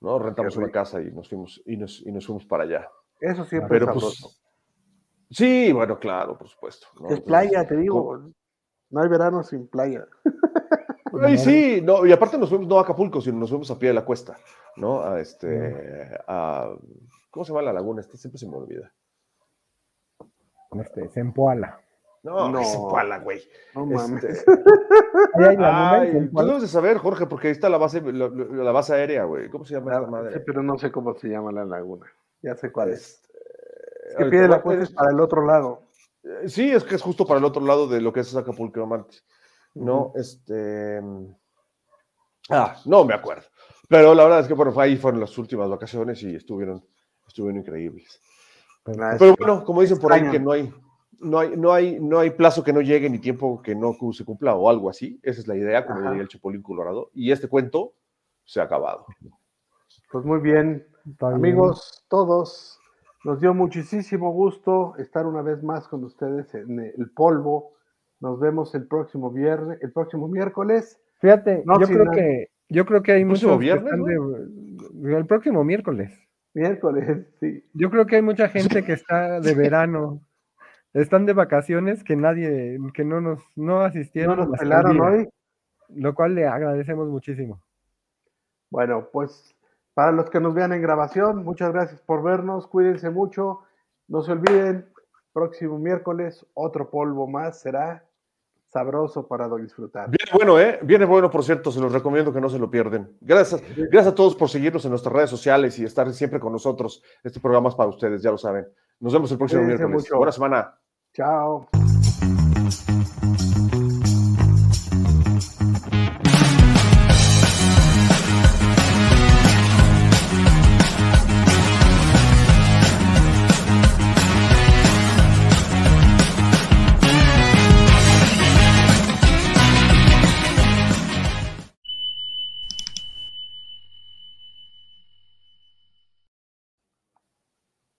Speaker 1: ¿no? Rentamos una casa y nos fuimos, y nos, y nos fuimos para allá.
Speaker 3: Eso siempre
Speaker 1: Pero, pues, Sí, bueno, claro, por supuesto.
Speaker 3: Es playa, te digo. No hay verano sin playa.
Speaker 1: Ay, sí, no, y aparte nos fuimos no a Acapulco, sino nos fuimos a pie de la cuesta, ¿no? A este, a, ¿cómo se llama la laguna? Este siempre se me olvida.
Speaker 2: Este, Zempoala.
Speaker 1: No, no. Zempoala, güey. No mames. Este... Ay, tú debes de saber, Jorge, porque ahí está la base, la, base aérea, güey. ¿Cómo se llama esta madre?
Speaker 3: Sí, pero no sé cómo se llama la laguna. Ya sé cuál es. Este, es que pie de la cuesta es para el otro lado.
Speaker 1: Eh, sí, es que es justo para el otro lado de lo que es Acapulco Amante. No, este. Ah, no me acuerdo. Pero la verdad es que, bueno, ahí fueron las últimas vacaciones y estuvieron, estuvieron increíbles. Pero bueno, como dicen por ahí, que no hay, no hay, no hay, no hay plazo que no llegue ni tiempo que no se cumpla o algo así. Esa es la idea cuando llegue el Chapulín Colorado. Y este cuento se ha acabado.
Speaker 3: Pues muy bien, amigos, todos. Nos dio muchísimo gusto estar una vez más con ustedes en el polvo. Nos vemos el próximo viernes, el próximo miércoles.
Speaker 2: Fíjate, yo creo que yo creo que hay muchos viernes, el próximo miércoles.
Speaker 3: Miércoles, sí.
Speaker 2: Yo creo que hay mucha gente que está de verano, están de vacaciones que nadie, que no nos no asistieron.
Speaker 3: No nos pelaron hoy.
Speaker 2: Lo cual le agradecemos muchísimo.
Speaker 3: Bueno, pues para los que nos vean en grabación, muchas gracias por vernos, cuídense mucho, no se olviden, próximo miércoles otro polvo más será sabroso para disfrutar.
Speaker 1: Viene bueno, ¿eh? Viene bueno, por cierto, se los recomiendo que no se lo pierden. Gracias, gracias a todos por seguirnos en nuestras redes sociales y estar siempre con nosotros. Este programa es para ustedes, ya lo saben. Nos vemos el próximo miércoles. Buena semana.
Speaker 3: Chao.